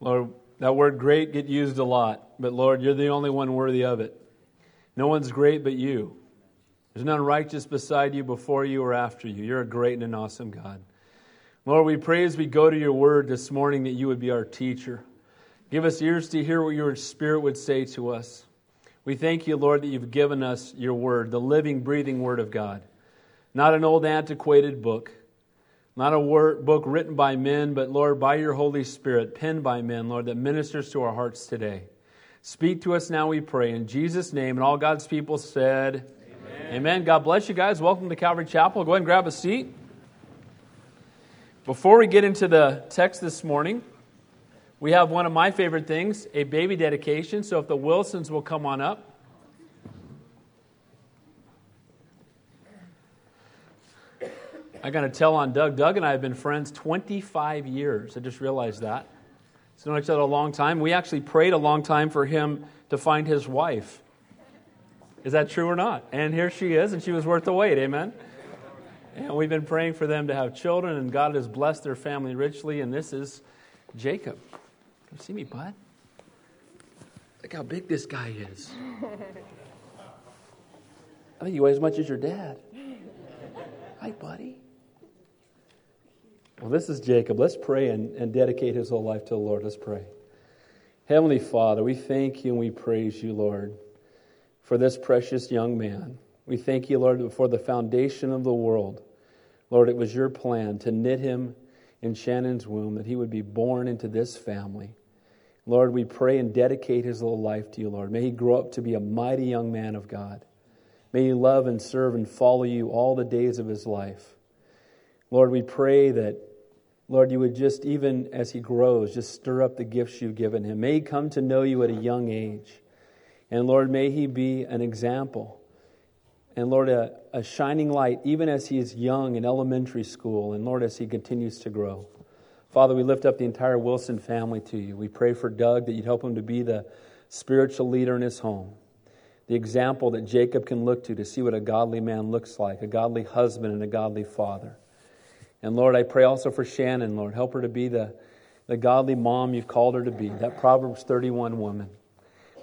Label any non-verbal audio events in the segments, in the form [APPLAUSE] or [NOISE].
Lord, that word great get used a lot, but Lord, you're the only one worthy of it. No one's great but you. There's none righteous beside you, before you, or after you. You're a great and an awesome God. Lord, we pray as we go to your word this morning that you would be our teacher. Give us ears to hear what your spirit would say to us. We thank you, Lord, that you've given us your word, the living, breathing word of God. Not an old, antiquated book, not a book written by men, but, Lord, by your Holy Spirit, penned by men, Lord, that ministers to our hearts today. Speak to us now, we pray. In Jesus' name, and all God's people said, Amen. Amen. God bless you guys. Welcome to Calvary Chapel. Go ahead and grab a seat. Before we get into the text this morning, we have one of my favorite things a baby dedication. So if the Wilsons will come on up. I got to tell on Doug. Doug and I have been friends 25 years. I just realized that. We've known each other a long time. We actually prayed a long time for him to find his wife. Is that true or not? And here she is, and she was worth the wait. Amen. And we've been praying for them to have children, and God has blessed their family richly. And this is Jacob. Come see me, bud. Look how big this guy is. [LAUGHS] I think you weigh as much as your dad. Hi, buddy. Well, this is Jacob. Let's pray and, and dedicate his whole life to the Lord. Let's pray. Heavenly Father, we thank you and we praise you, Lord, for this precious young man. We thank you, Lord, for the foundation of the world. Lord, it was your plan to knit him in Shannon's womb, that he would be born into this family. Lord, we pray and dedicate his little life to you, Lord. May he grow up to be a mighty young man of God. May he love and serve and follow you all the days of his life. Lord, we pray that, Lord, you would just, even as he grows, just stir up the gifts you've given him. May he come to know you at a young age. And Lord, may he be an example and Lord, a, a shining light, even as he is young in elementary school, and Lord, as he continues to grow. Father, we lift up the entire Wilson family to you. We pray for Doug that you'd help him to be the spiritual leader in his home, the example that Jacob can look to to see what a godly man looks like, a godly husband and a godly father. And Lord, I pray also for Shannon, Lord. Help her to be the, the godly mom you've called her to be, that Proverbs 31 woman.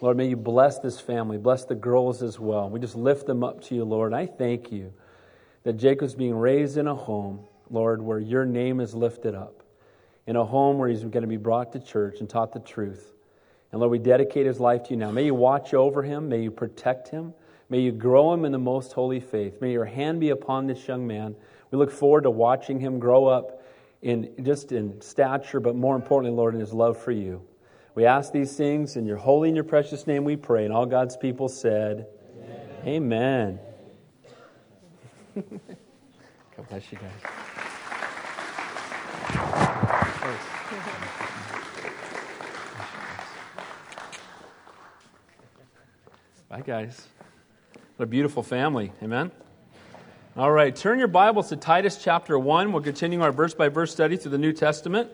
Lord, may you bless this family, bless the girls as well. We just lift them up to you, Lord. I thank you that Jacob's being raised in a home, Lord, where your name is lifted up, in a home where he's going to be brought to church and taught the truth. And Lord, we dedicate his life to you now. May you watch over him, may you protect him, may you grow him in the most holy faith. May your hand be upon this young man. We look forward to watching him grow up in just in stature, but more importantly, Lord, in his love for you. We ask these things in your holy and your precious name we pray. And all God's people said, Amen. Amen. [LAUGHS] God bless you guys. Bye, guys. What a beautiful family. Amen. All right, turn your Bibles to Titus chapter 1. We'll continue our verse by verse study through the New Testament.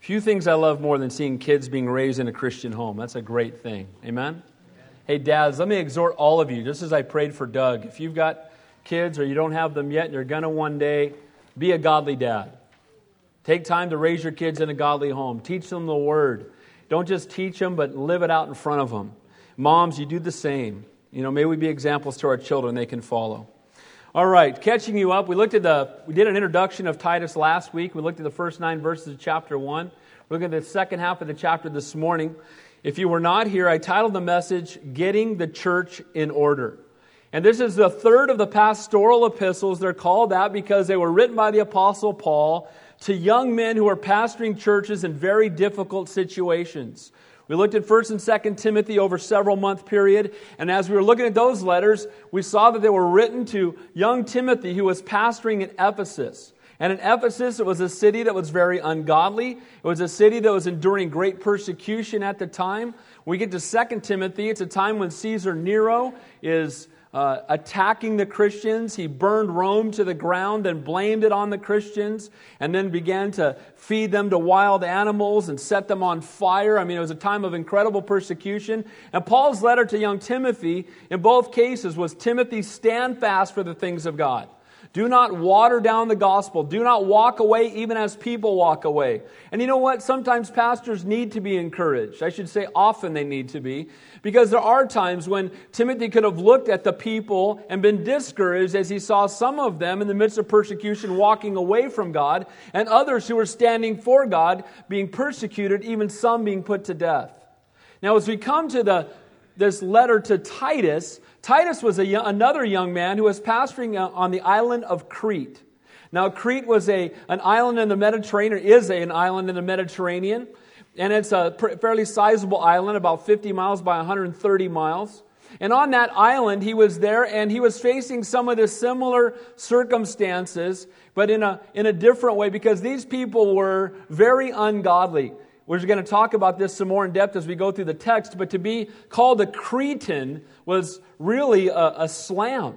Few things I love more than seeing kids being raised in a Christian home. That's a great thing. Amen? Amen? Hey, dads, let me exhort all of you, just as I prayed for Doug. If you've got kids or you don't have them yet you're going to one day, be a godly dad. Take time to raise your kids in a godly home. Teach them the word. Don't just teach them, but live it out in front of them. Moms, you do the same. You know, may we be examples to our children they can follow. All right, catching you up. We looked at the we did an introduction of Titus last week. We looked at the first 9 verses of chapter 1. We're looking at the second half of the chapter this morning. If you were not here, I titled the message Getting the Church in Order. And this is the third of the pastoral epistles. They're called that because they were written by the apostle Paul to young men who are pastoring churches in very difficult situations. We looked at 1st and 2nd Timothy over several month period, and as we were looking at those letters, we saw that they were written to young Timothy who was pastoring in Ephesus. And in Ephesus, it was a city that was very ungodly. It was a city that was enduring great persecution at the time. We get to 2 Timothy, it's a time when Caesar Nero is uh, attacking the Christians. He burned Rome to the ground and blamed it on the Christians, and then began to feed them to wild animals and set them on fire. I mean, it was a time of incredible persecution. And Paul's letter to young Timothy, in both cases, was Timothy, stand fast for the things of God. Do not water down the gospel. Do not walk away even as people walk away. And you know what? Sometimes pastors need to be encouraged. I should say often they need to be. Because there are times when Timothy could have looked at the people and been discouraged as he saw some of them in the midst of persecution walking away from God and others who were standing for God being persecuted, even some being put to death. Now, as we come to the, this letter to Titus, Titus was a, another young man who was pastoring on the island of Crete. Now, Crete was a, an island in the Mediterranean, is a, an island in the Mediterranean, and it's a fairly sizable island, about 50 miles by 130 miles. And on that island, he was there and he was facing some of the similar circumstances, but in a, in a different way because these people were very ungodly. We're going to talk about this some more in depth as we go through the text, but to be called a Cretan was really a, a slam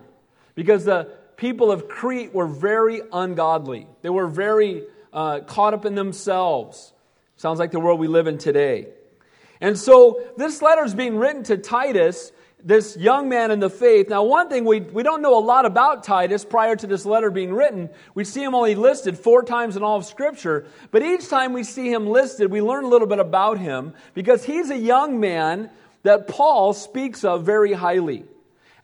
because the people of Crete were very ungodly. They were very uh, caught up in themselves. Sounds like the world we live in today. And so this letter is being written to Titus, this young man in the faith. Now, one thing we, we don't know a lot about Titus prior to this letter being written. We see him only listed four times in all of Scripture. But each time we see him listed, we learn a little bit about him because he's a young man that Paul speaks of very highly.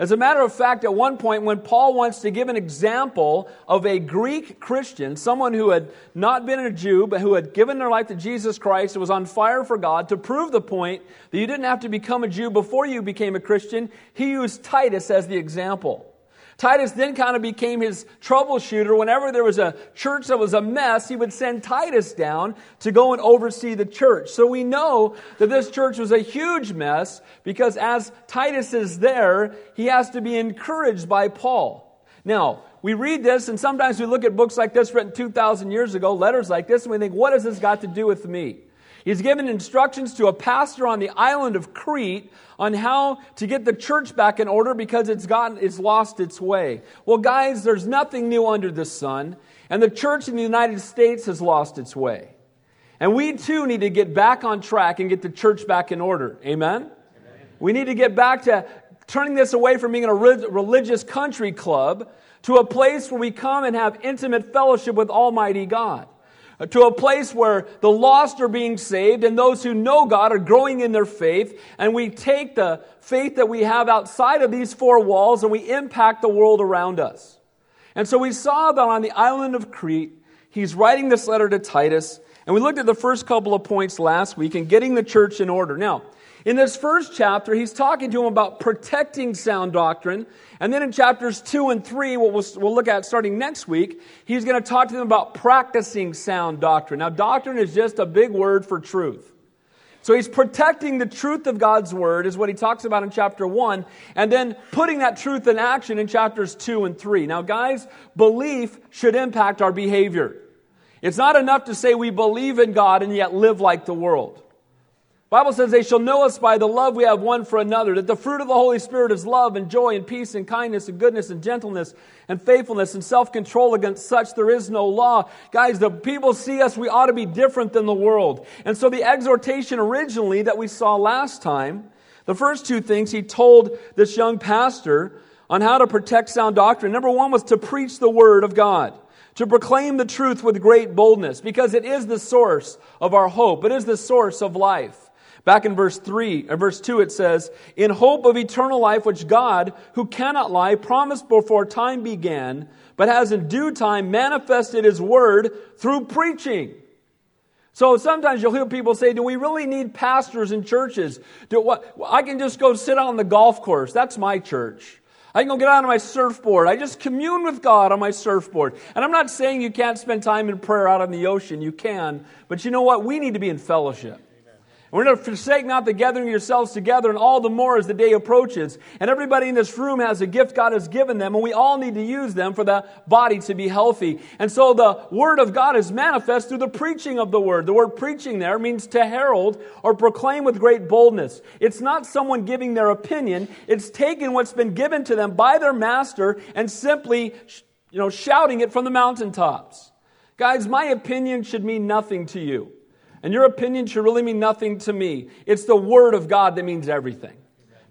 As a matter of fact, at one point, when Paul wants to give an example of a Greek Christian, someone who had not been a Jew, but who had given their life to Jesus Christ and was on fire for God, to prove the point that you didn't have to become a Jew before you became a Christian, he used Titus as the example. Titus then kind of became his troubleshooter. Whenever there was a church that was a mess, he would send Titus down to go and oversee the church. So we know that this church was a huge mess because as Titus is there, he has to be encouraged by Paul. Now, we read this and sometimes we look at books like this written 2,000 years ago, letters like this, and we think, what has this got to do with me? He's given instructions to a pastor on the island of Crete on how to get the church back in order because it's gotten it's lost its way. Well, guys, there's nothing new under the sun, and the church in the United States has lost its way. And we too need to get back on track and get the church back in order. Amen? Amen. We need to get back to turning this away from being a religious country club to a place where we come and have intimate fellowship with Almighty God to a place where the lost are being saved and those who know God are growing in their faith. And we take the faith that we have outside of these four walls and we impact the world around us. And so we saw that on the island of Crete, he's writing this letter to Titus. And we looked at the first couple of points last week in getting the church in order. Now, in this first chapter, he's talking to him about protecting sound doctrine. And then in chapters 2 and 3, what we'll, we'll look at starting next week, he's going to talk to them about practicing sound doctrine. Now, doctrine is just a big word for truth. So he's protecting the truth of God's word, is what he talks about in chapter 1, and then putting that truth in action in chapters 2 and 3. Now, guys, belief should impact our behavior. It's not enough to say we believe in God and yet live like the world. Bible says they shall know us by the love we have one for another, that the fruit of the Holy Spirit is love and joy and peace and kindness and goodness and gentleness and faithfulness and self-control. Against such there is no law. Guys, the people see us, we ought to be different than the world. And so the exhortation originally that we saw last time, the first two things he told this young pastor on how to protect sound doctrine. Number one was to preach the word of God to proclaim the truth with great boldness because it is the source of our hope. It is the source of life. Back in verse 3, or verse 2, it says, In hope of eternal life, which God, who cannot lie, promised before time began, but has in due time manifested his word through preaching. So sometimes you'll hear people say, Do we really need pastors in churches? Do, what, I can just go sit on the golf course. That's my church. I can go get on my surfboard. I just commune with God on my surfboard. And I'm not saying you can't spend time in prayer out on the ocean. You can. But you know what? We need to be in fellowship. We're going to forsake not the gathering yourselves together, and all the more as the day approaches. And everybody in this room has a gift God has given them, and we all need to use them for the body to be healthy. And so the Word of God is manifest through the preaching of the Word. The word preaching there means to herald or proclaim with great boldness. It's not someone giving their opinion, it's taking what's been given to them by their master and simply you know, shouting it from the mountaintops. Guys, my opinion should mean nothing to you. And your opinion should really mean nothing to me. It's the Word of God that means everything.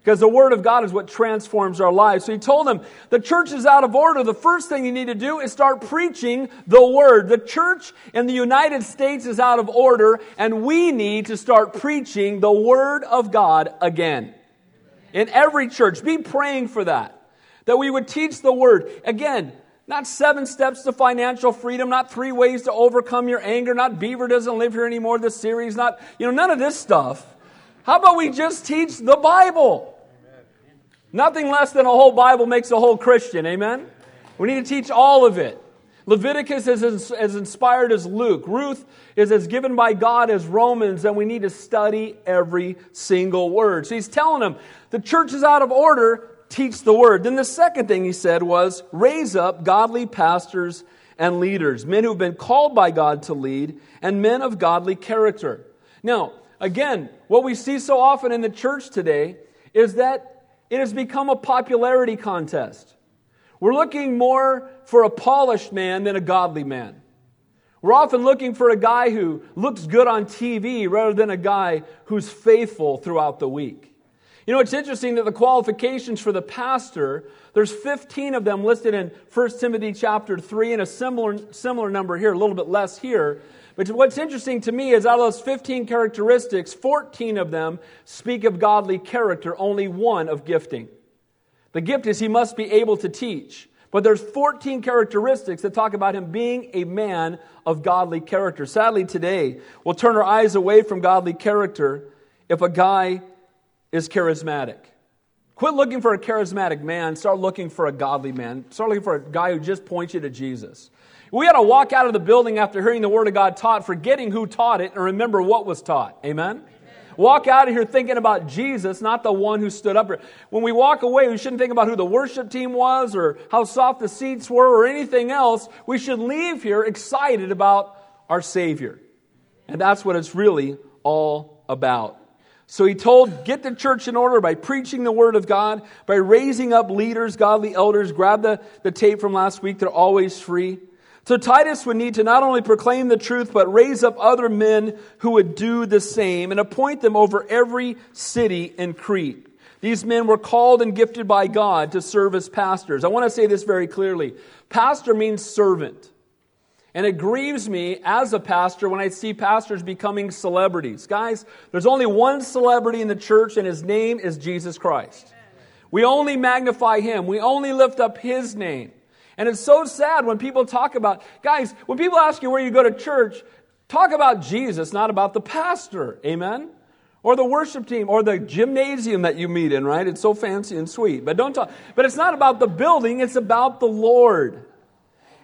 because the Word of God is what transforms our lives. So he told them, the church is out of order. The first thing you need to do is start preaching the Word. The church in the United States is out of order, and we need to start preaching the Word of God again. In every church. Be praying for that. That we would teach the Word. Again, not seven steps to financial freedom, not three ways to overcome your anger, not Beaver doesn't live here anymore, this series, not, you know, none of this stuff. How about we just teach the Bible? Nothing less than a whole Bible makes a whole Christian. Amen? We need to teach all of it. Leviticus is as, as, inspired as Luke. Ruth is as given by God as Romans, and we need to study every single word. So he's telling them the church is out of order, teach the word. Then the second thing he said was raise up godly pastors and leaders, men who've been called by God to lead, and men of godly character. Now, again, what we see so often in the church today is that it has become a popularity contest. We're looking more for a polished man than a godly man. We're often looking for a guy who looks good on TV rather than a guy who's faithful throughout the week. You know, it's interesting that the qualifications for the pastor, there's 15 of them listed in 1 Timothy chapter 3 and a similar, similar number here, a little bit less here. But what's interesting to me is out of those 15 characteristics, 14 of them speak of godly character, only one of gifting. The gift is he must be able to teach. But there's 14 characteristics that talk about him being a man of godly character. Sadly, today, we'll turn our eyes away from godly character if a guy is charismatic. Quit looking for a charismatic man, start looking for a godly man. Start looking for a guy who just points you to Jesus. We ought to walk out of the building after hearing the Word of God taught, forgetting who taught it, and remember what was taught. Amen? Amen? Walk out of here thinking about Jesus, not the one who stood up. When we walk away, we shouldn't think about who the worship team was or how soft the seats were or anything else. We should leave here excited about our Savior. And that's what it's really all about. So he told, get the church in order by preaching the word of God, by raising up leaders, godly elders. Grab the, the tape from last week, they're always free. So Titus would need to not only proclaim the truth, but raise up other men who would do the same and appoint them over every city in Crete. These men were called and gifted by God to serve as pastors. I want to say this very clearly. Pastor means servant. And it grieves me as a pastor when I see pastors becoming celebrities. Guys, there's only one celebrity in the church, and his name is Jesus Christ. We only magnify him, we only lift up his name. And it's so sad when people talk about, guys, when people ask you where you go to church, talk about Jesus, not about the pastor. Amen? Or the worship team, or the gymnasium that you meet in, right? It's so fancy and sweet. But don't talk, but it's not about the building, it's about the Lord.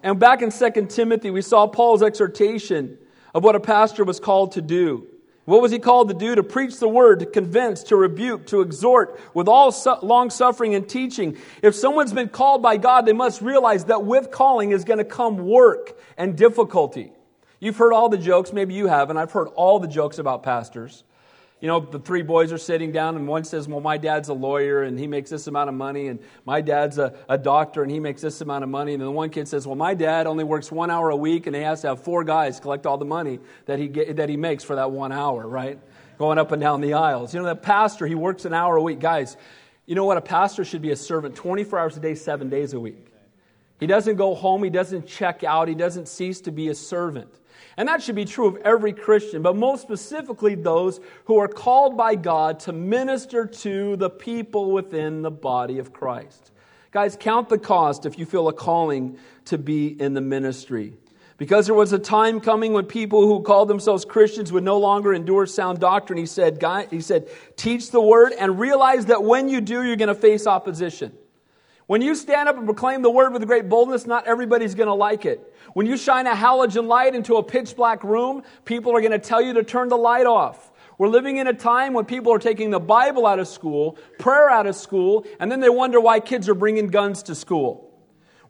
And back in 2 Timothy, we saw Paul's exhortation of what a pastor was called to do. What was he called to do? To preach the word, to convince, to rebuke, to exhort with all su- long suffering and teaching. If someone's been called by God, they must realize that with calling is going to come work and difficulty. You've heard all the jokes, maybe you haven't. I've heard all the jokes about pastors. You know, the three boys are sitting down, and one says, Well, my dad's a lawyer, and he makes this amount of money, and my dad's a, a doctor, and he makes this amount of money. And then the one kid says, Well, my dad only works one hour a week, and he has to have four guys collect all the money that he, get, that he makes for that one hour, right? Going up and down the aisles. You know, that pastor, he works an hour a week. Guys, you know what? A pastor should be a servant 24 hours a day, seven days a week. He doesn't go home, he doesn't check out, he doesn't cease to be a servant. And that should be true of every Christian, but most specifically those who are called by God to minister to the people within the body of Christ. Guys, count the cost if you feel a calling to be in the ministry. Because there was a time coming when people who called themselves Christians would no longer endure sound doctrine. He said, he said, teach the word and realize that when you do, you're going to face opposition. When you stand up and proclaim the word with great boldness, not everybody's going to like it. When you shine a halogen light into a pitch black room, people are going to tell you to turn the light off. We're living in a time when people are taking the Bible out of school, prayer out of school, and then they wonder why kids are bringing guns to school.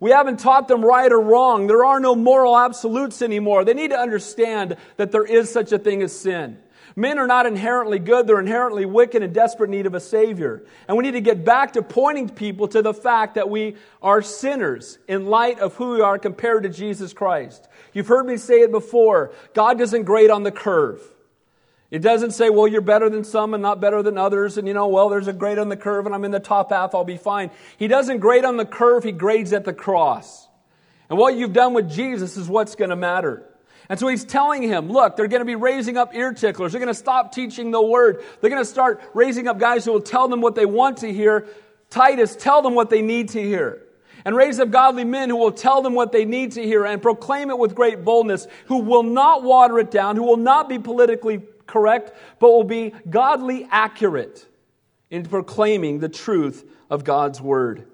We haven't taught them right or wrong. There are no moral absolutes anymore. They need to understand that there is such a thing as sin. Men are not inherently good, they're inherently wicked and desperate need of a Savior. And we need to get back to pointing people to the fact that we are sinners in light of who we are compared to Jesus Christ. You've heard me say it before God doesn't grade on the curve. It doesn't say, well, you're better than some and not better than others, and you know, well, there's a grade on the curve and I'm in the top half, I'll be fine. He doesn't grade on the curve, he grades at the cross. And what you've done with Jesus is what's going to matter. And so he's telling him, look, they're going to be raising up ear ticklers. They're going to stop teaching the word. They're going to start raising up guys who will tell them what they want to hear. Titus, tell them what they need to hear and raise up godly men who will tell them what they need to hear and proclaim it with great boldness, who will not water it down, who will not be politically correct, but will be godly accurate in proclaiming the truth of God's word.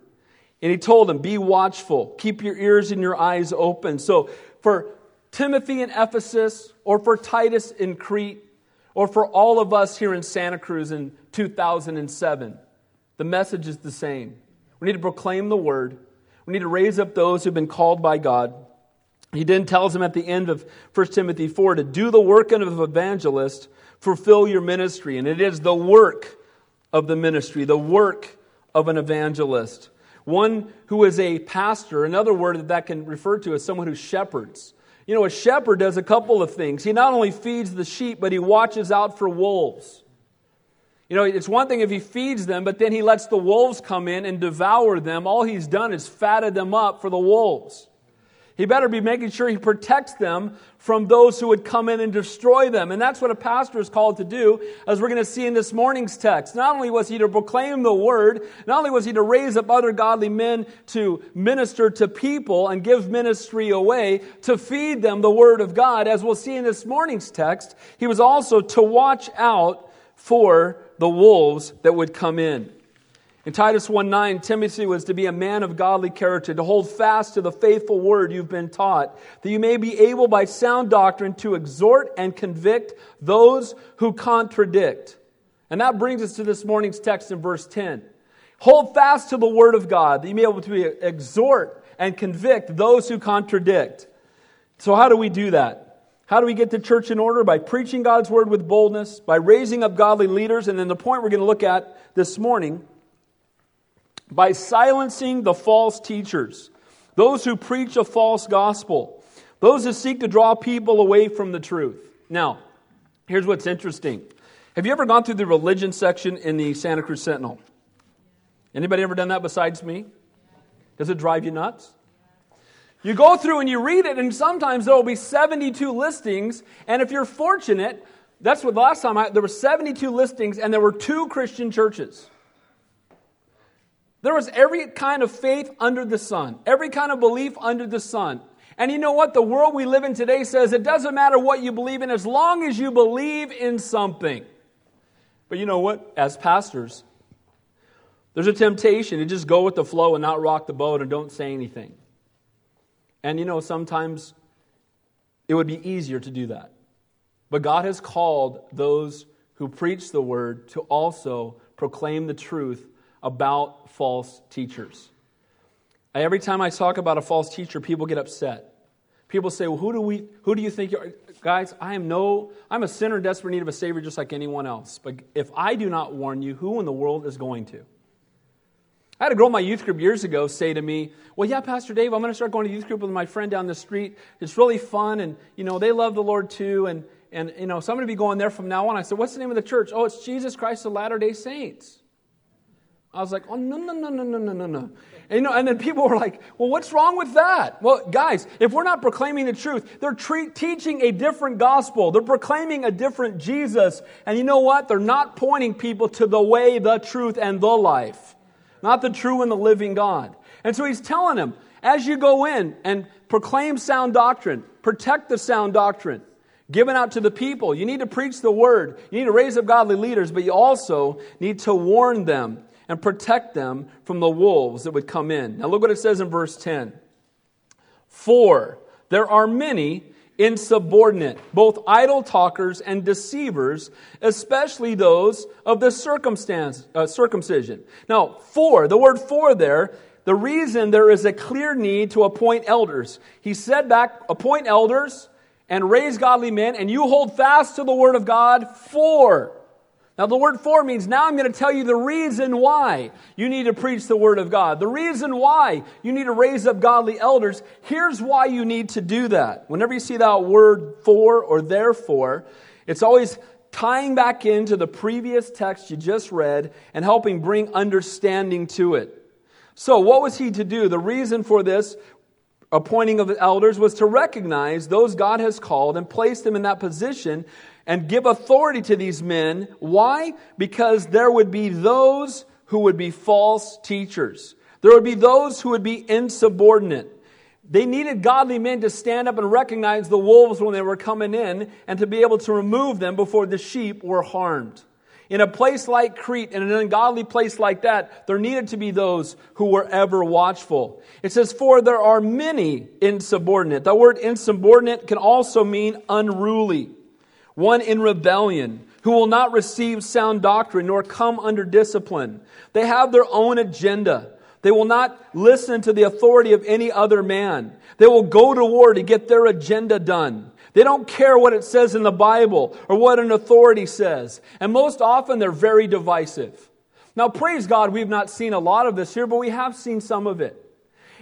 And he told them, Be watchful, keep your ears and your eyes open. So, for Timothy in Ephesus, or for Titus in Crete, or for all of us here in Santa Cruz in 2007, the message is the same. We need to proclaim the word. We need to raise up those who've been called by God. He then tells them at the end of 1 Timothy 4 to do the work of an evangelist, fulfill your ministry. And it is the work of the ministry, the work of an evangelist. One who is a pastor, another word that that can refer to is someone who shepherds. You know, a shepherd does a couple of things. He not only feeds the sheep, but he watches out for wolves. You know, it's one thing if he feeds them, but then he lets the wolves come in and devour them. All he's done is fatted them up for the wolves. He better be making sure he protects them from those who would come in and destroy them. And that's what a pastor is called to do, as we're going to see in this morning's text. Not only was he to proclaim the word, not only was he to raise up other godly men to minister to people and give ministry away, to feed them the word of God, as we'll see in this morning's text, he was also to watch out for the wolves that would come in. In Titus 1 9, Timothy was to be a man of godly character, to hold fast to the faithful word you've been taught, that you may be able by sound doctrine to exhort and convict those who contradict. And that brings us to this morning's text in verse 10. Hold fast to the word of God, that you may be able to exhort and convict those who contradict. So, how do we do that? How do we get the church in order? By preaching God's word with boldness, by raising up godly leaders, and then the point we're going to look at this morning, by silencing the false teachers, those who preach a false gospel, those who seek to draw people away from the truth. Now, here's what's interesting. Have you ever gone through the religion section in the Santa Cruz Sentinel? Anybody ever done that besides me? Does it drive you nuts? You go through and you read it, and sometimes there will be 72 listings. And if you're fortunate, that's what last time I, there were 72 listings, and there were two Christian churches. There was every kind of faith under the sun, every kind of belief under the sun. And you know what? The world we live in today says it doesn't matter what you believe in as long as you believe in something. But you know what? As pastors, there's a temptation to just go with the flow and not rock the boat and don't say anything. And you know, sometimes it would be easier to do that. But God has called those who preach the word to also proclaim the truth about false teachers. Every time I talk about a false teacher, people get upset. People say, "Well, who do we? Who do you think you are?" Guys, I am no. I'm a sinner in desperate need of a savior, just like anyone else. But if I do not warn you, who in the world is going to? I had a girl in my youth group years ago say to me, Well, yeah, Pastor Dave, I'm going to start going to youth group with my friend down the street. It's really fun, and, you know, they love the Lord too, and, and you know, so I'm going to be going there from now on. I said, What's the name of the church? Oh, it's Jesus Christ of Latter day Saints. I was like, Oh, no, no, no, no, no, no, no, no. And, you know, and then people were like, Well, what's wrong with that? Well, guys, if we're not proclaiming the truth, they're tre- teaching a different gospel. They're proclaiming a different Jesus. And you know what? They're not pointing people to the way, the truth, and the life not the true and the living God. And so he's telling him, as you go in and proclaim sound doctrine, protect the sound doctrine, given out to the people, you need to preach the word, you need to raise up godly leaders, but you also need to warn them and protect them from the wolves that would come in. Now look what it says in verse 10. For there are many insubordinate, both idle talkers and deceivers, especially those of the circumstance, uh, circumcision. Now, for, the word for there, the reason there is a clear need to appoint elders. He said back, appoint elders and raise godly men, and you hold fast to the word of God for now, the word for means now I'm going to tell you the reason why you need to preach the word of God. The reason why you need to raise up godly elders. Here's why you need to do that. Whenever you see that word for or therefore, it's always tying back into the previous text you just read and helping bring understanding to it. So, what was he to do? The reason for this appointing of the elders was to recognize those God has called and placed them in that position and give authority to these men. Why? Because there would be those who would be false teachers. There would be those who would be insubordinate. They needed godly men to stand up and recognize the wolves when they were coming in and to be able to remove them before the sheep were harmed. In a place like Crete, in an ungodly place like that, there needed to be those who were ever watchful. It says, For there are many insubordinate. The word insubordinate can also mean unruly, one in rebellion, who will not receive sound doctrine nor come under discipline. They have their own agenda. They will not listen to the authority of any other man. They will go to war to get their agenda done. They don't care what it says in the Bible or what an authority says. And most often they're very divisive. Now, praise God, we've not seen a lot of this here, but we have seen some of it.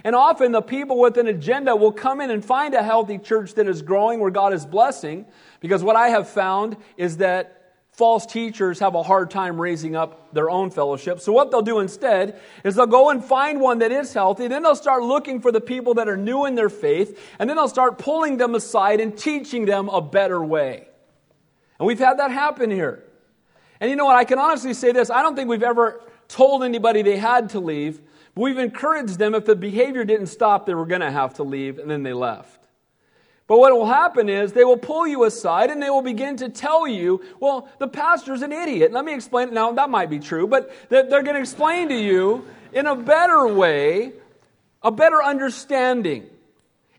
And often the people with an agenda will come in and find a healthy church that is growing where God is blessing. Because what I have found is that false teachers have a hard time raising up their own fellowship. So, what they'll do instead is they'll go and find one that is healthy. Then they'll start looking for the people that are new in their faith. And then they'll start pulling them aside and teaching them a better way. And we've had that happen here. And you know what? I can honestly say this I don't think we've ever told anybody they had to leave. But we've encouraged them if the behavior didn't stop, they were going to have to leave, and then they left. But what will happen is they will pull you aside and they will begin to tell you, well, the pastor's an idiot. Let me explain. Now, that might be true, but they're going to explain to you in a better way, a better understanding.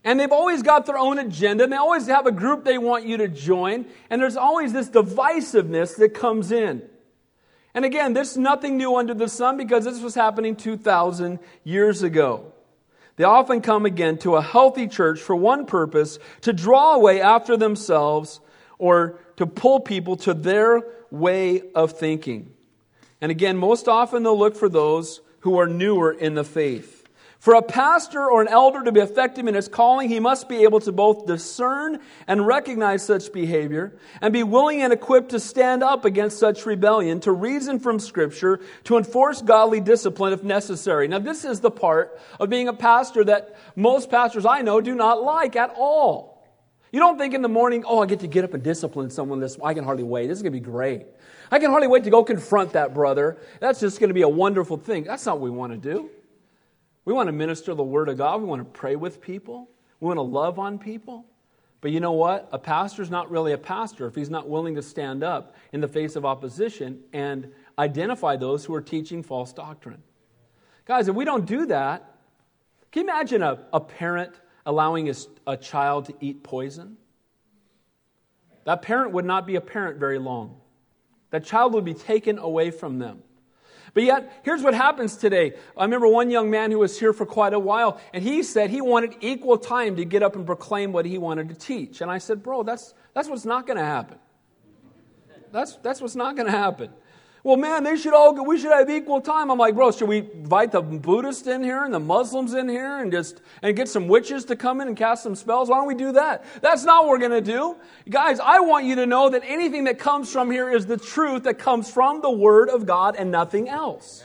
And they've always got their own agenda, and they always have a group they want you to join, and there's always this divisiveness that comes in. And again, this is nothing new under the sun because this was happening 2,000 years ago. They often come again to a healthy church for one purpose to draw away after themselves or to pull people to their way of thinking. And again, most often they'll look for those who are newer in the faith. For a pastor or an elder to be effective in his calling, he must be able to both discern and recognize such behavior and be willing and equipped to stand up against such rebellion, to reason from Scripture, to enforce godly discipline if necessary. Now, this is the part of being a pastor that most pastors I know do not like at all. You don't think in the morning, oh, I get to get up and discipline someone this, I can hardly wait. This is going to be great. I can hardly wait to go confront that brother. That's just going to be a wonderful thing. That's not what we want to do. We want to minister the Word of God. We want to pray with people. We want to love on people. But you know what? A pastor's not really a pastor if he's not willing to stand up in the face of opposition and identify those who are teaching false doctrine. Guys, if we don't do that, can you imagine a, a parent allowing a child to eat poison? That parent would not be a parent very long. That child would be taken away from them. But yet, here's what happens today. I remember one young man who was here for quite a while, and he said he wanted equal time to get up and proclaim what he wanted to teach. And I said, Bro, that's, that's what's not going to happen. That's, that's what's not going to happen well, man, they should all, we should have equal time. I'm like, bro, should we invite the Buddhists in here and the Muslims in here and just, and get some witches to come in and cast some spells? Why don't we do that? That's not what we're to do. Guys, I want you to know that anything that comes from here is the truth that comes from the Word of God and nothing else.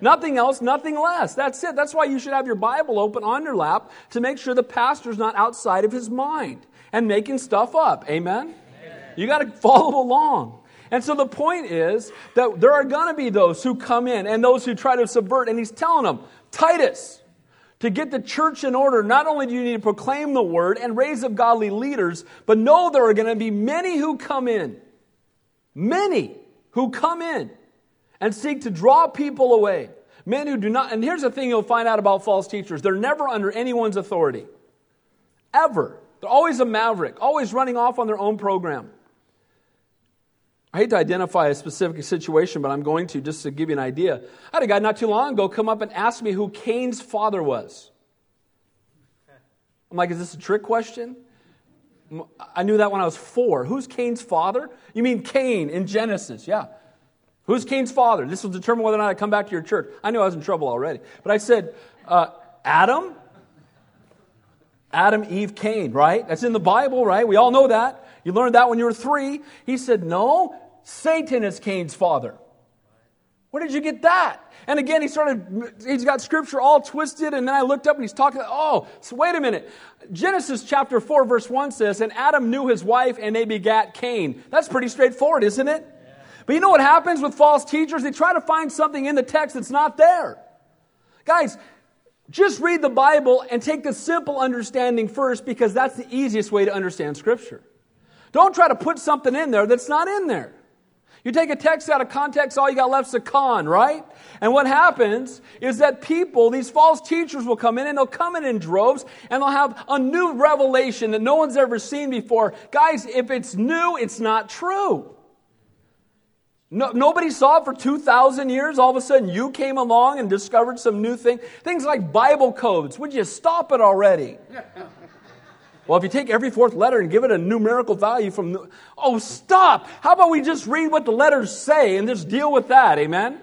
Nothing else, nothing less. That's it. That's why you should have your Bible open on your lap to make sure the pastor's not outside of his mind and making stuff up. Amen? Amen. You got to follow along. And so the point is that there are going to be those who come in and those who try to subvert. And he's telling them, Titus, to get the church in order, not only do you need to proclaim the word and raise up godly leaders, but know there are going to be many who come in. Many who come in and seek to draw people away. Men who do not, and here's the thing you'll find out about false teachers they're never under anyone's authority. Ever. They're always a maverick, always running off on their own program. I hate to identify a specific situation, but I'm going to just to give you an idea. I had a guy not too long ago come up and ask me who Cain's father was. I'm like, is this a trick question? I knew that when I was four. Who's Cain's father? You mean Cain in Genesis? Yeah. Who's Cain's father? This will determine whether or not I come back to your church. I knew I was in trouble already. But I said, uh, Adam? Adam, Eve, Cain, right? That's in the Bible, right? We all know that. You learned that when you were three. He said, No, Satan is Cain's father. Where did you get that? And again, he started, he's got scripture all twisted, and then I looked up and he's talking, oh, so wait a minute. Genesis chapter 4, verse 1 says, And Adam knew his wife, and they begat Cain. That's pretty straightforward, isn't it? But you know what happens with false teachers? They try to find something in the text that's not there. Guys, just read the Bible and take the simple understanding first because that's the easiest way to understand Scripture. Don't try to put something in there that's not in there. You take a text out of context, all you got left is a con, right? And what happens is that people, these false teachers will come in and they'll come in in droves and they'll have a new revelation that no one's ever seen before. Guys, if it's new, it's not true. No, nobody saw it for 2,000 years. All of a sudden, you came along and discovered some new thing. Things like Bible codes. Would you stop it already? Well, if you take every fourth letter and give it a numerical value from, the, oh, stop! How about we just read what the letters say and just deal with that? Amen?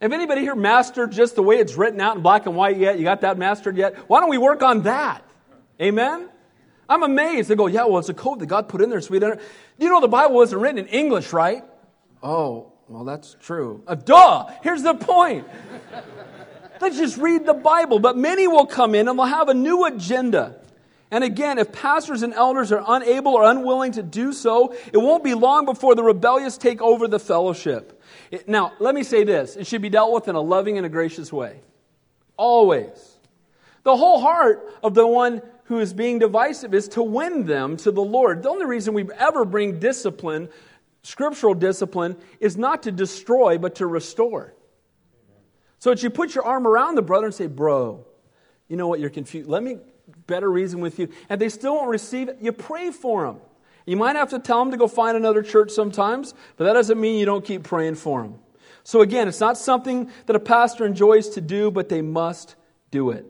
Have anybody here mastered just the way it's written out in black and white yet? You got that mastered yet? Why don't we work on that? Amen? I'm amazed. They go, yeah, well, it's a code that God put in there so we don't. You know, the Bible wasn't written in English, right? Oh, well, that's true. Uh, duh! Here's the point. Let's just read the Bible. But many will come in and they'll have a new agenda. And again, if pastors and elders are unable or unwilling to do so, it won't be long before the rebellious take over the fellowship. It, now, let me say this it should be dealt with in a loving and a gracious way. Always. The whole heart of the one who is being divisive is to win them to the Lord. The only reason we ever bring discipline, scriptural discipline, is not to destroy, but to restore. So that you put your arm around the brother and say, Bro, you know what, you're confused. Let me better reason with you. And they still won't receive it, you pray for them. You might have to tell them to go find another church sometimes, but that doesn't mean you don't keep praying for them. So again, it's not something that a pastor enjoys to do, but they must do it.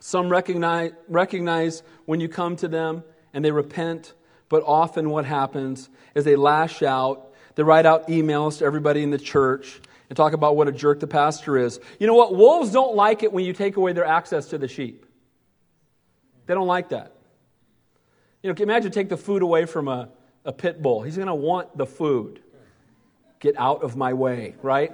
Some recognize, recognize when you come to them and they repent, but often what happens is they lash out. They write out emails to everybody in the church and talk about what a jerk the pastor is. You know what? Wolves don't like it when you take away their access to the sheep. They don't like that. You know, imagine take the food away from a, a pit bull. He's going to want the food. Get out of my way, right?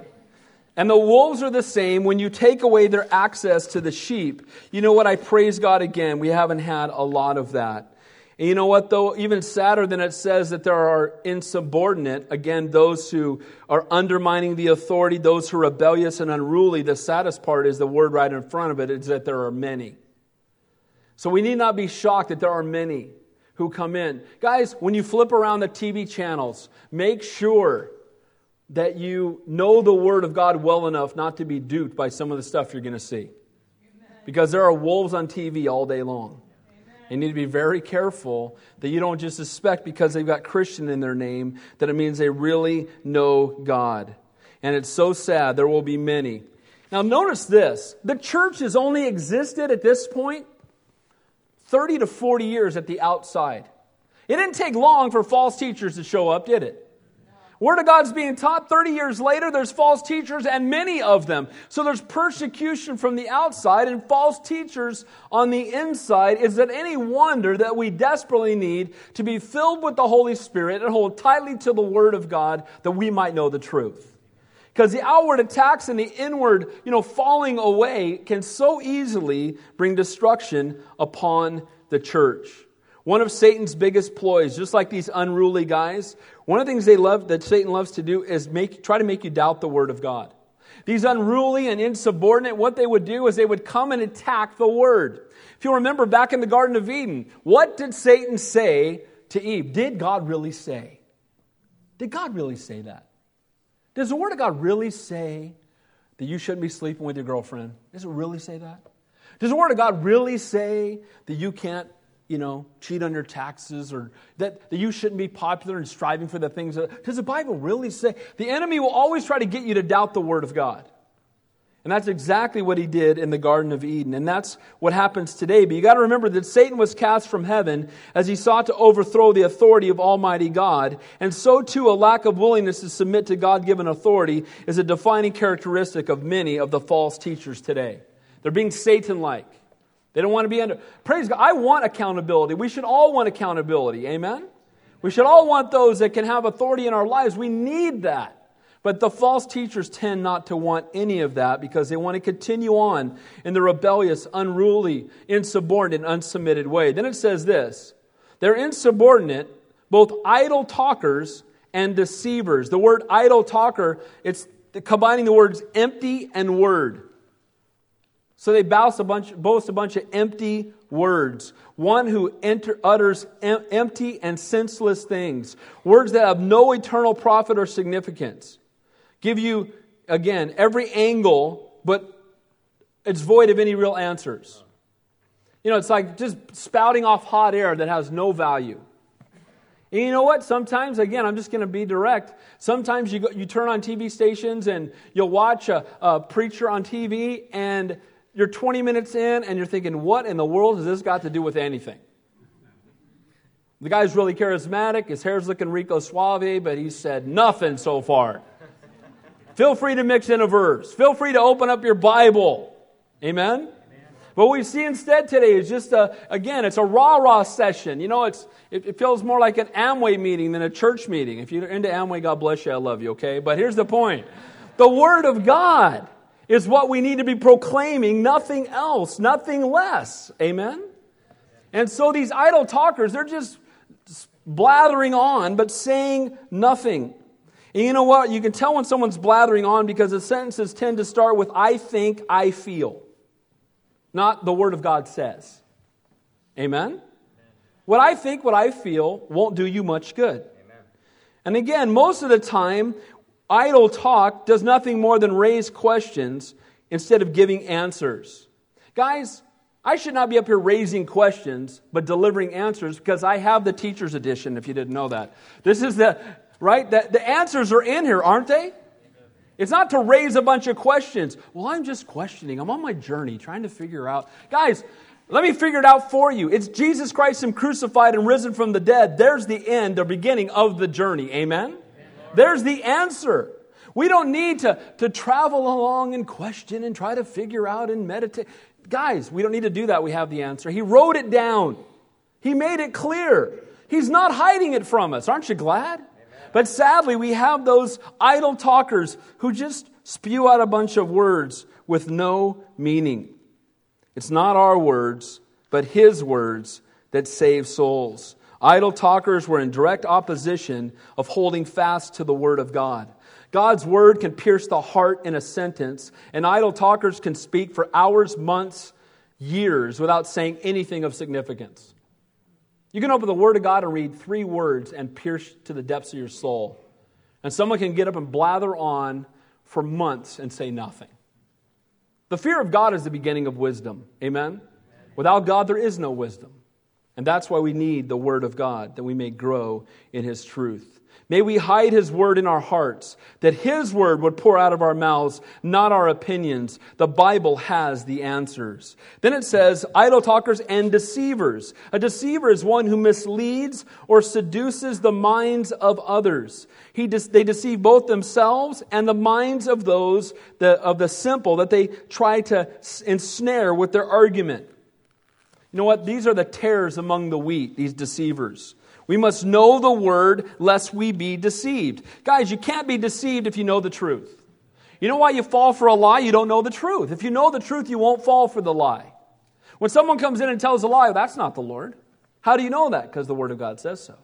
And the wolves are the same when you take away their access to the sheep. You know what? I praise God again. We haven't had a lot of that. And you know what, though? Even sadder than it says that there are insubordinate, again, those who are undermining the authority, those who are rebellious and unruly, the saddest part is the word right in front of it is that there are many. So we need not be shocked that there are many who come in. Guys, when you flip around the TV channels, make sure that you know the Word of God well enough not to be duped by some of the stuff you're going to see. Because there are wolves on TV all day long. You need to be very careful that you don't just suspect because they've got Christian in their name that it means they really know God. And it's so sad. There will be many. Now, notice this the church has only existed at this point 30 to 40 years at the outside. It didn't take long for false teachers to show up, did it? Word of God's being taught 30 years later, there's false teachers and many of them. So there's persecution from the outside and false teachers on the inside. Is it any wonder that we desperately need to be filled with the Holy Spirit and hold tightly to the Word of God that we might know the truth? Because the outward attacks and the inward, you know, falling away can so easily bring destruction upon the church. One of Satan's biggest ploys, just like these unruly guys, one of the things they love that Satan loves to do is make try to make you doubt the word of God. These unruly and insubordinate, what they would do is they would come and attack the word. If you remember back in the Garden of Eden, what did Satan say to Eve? Did God really say? Did God really say that? Does the Word of God really say that you shouldn't be sleeping with your girlfriend? Does it really say that? Does the Word of God really say that you can't you know, cheat on your taxes or that, that you shouldn't be popular and striving for the things. That, does the Bible really say? The enemy will always try to get you to doubt the Word of God. And that's exactly what he did in the Garden of Eden. And that's what happens today. But you got to remember that Satan was cast from heaven as he sought to overthrow the authority of Almighty God. And so too, a lack of willingness to submit to God given authority is a defining characteristic of many of the false teachers today. They're being Satan like. They don't want to be under. Praise God. I want accountability. We should all want accountability. Amen? We should all want those that can have authority in our lives. We need that. But the false teachers tend not to want any of that because they want to continue on in the rebellious, unruly, insubordinate, and unsubmitted way. Then it says this they're insubordinate, both idle talkers and deceivers. The word idle talker, it's combining the words empty and word. So they boast a bunch, boast a bunch of empty words. One who enter, utters em, empty and senseless things, words that have no eternal profit or significance give you, again, every angle, but it's void of any real answers. You know, it's like just spouting off hot air that has no value. And you know what? Sometimes, again, I'm just going to be direct. Sometimes you, go, you turn on TV stations and you'll watch a, a preacher on TV, and you're 20 minutes in and you're thinking, what in the world has this got to do with anything? The guy's really charismatic. His hair's looking Rico Suave, but he said nothing so far. Feel free to mix in a verse. Feel free to open up your Bible. Amen? Amen. What we see instead today is just a, again, it's a rah rah session. You know, it's, it, it, feels more like an Amway meeting than a church meeting. If you're into Amway, God bless you. I love you, okay? But here's the point the Word of God is what we need to be proclaiming, nothing else, nothing less. Amen? And so these idle talkers, they're just blathering on, but saying nothing. And you know what? You can tell when someone's blathering on because the sentences tend to start with, I think, I feel, not the Word of God says. Amen? Amen. What I think, what I feel, won't do you much good. Amen. And again, most of the time, idle talk does nothing more than raise questions instead of giving answers. Guys, I should not be up here raising questions, but delivering answers because I have the teacher's edition, if you didn't know that. This is the right? The, the answers are in here, aren't they? It's not to raise a bunch of questions. Well, I'm just questioning. I'm on my journey trying to figure out. Guys, let me figure it out for you. It's Jesus Christ Him crucified and risen from the dead. There's the end, the beginning of the journey. Amen? There's the answer. We don't need to, to travel along and question and try to figure out and meditate. Guys, we don't need to do that. We have the answer. He wrote it down, He made it clear. He's not hiding it from us. Aren't you glad? But sadly, we have those idle talkers who just spew out a bunch of words with no meaning. It's not our words, but His words that save souls. Idle talkers were in direct opposition of holding fast to the Word of God. God's Word can pierce the heart in a sentence, and idle talkers can speak for hours, months, years without saying anything of significance. You can open the Word of God and read three words and pierce to the depths of your soul. And someone can get up and blather on for months and say nothing. The fear of God is the beginning of wisdom. Amen? Without God, there is no wisdom. And that's why we need the Word of God, that we may grow in His truth. May we hide His word in our hearts, that His word would pour out of our mouths, not our opinions. The Bible has the answers. Then it says, idle talkers and deceivers. A deceiver is one who misleads or seduces the minds of others. He de- they deceive both themselves and the minds of those the, of the simple that they try to ensnare with their argument. You know what? These are the tares among the wheat, these deceivers. We must know the word lest we be deceived. Guys, you can't be deceived if you know the truth. You know why you fall for a lie? You don't know the truth. If you know the truth, you won't fall for the lie. When someone comes in and tells a lie, oh, that's not the Lord. How do you know that? Because the Word of God says so.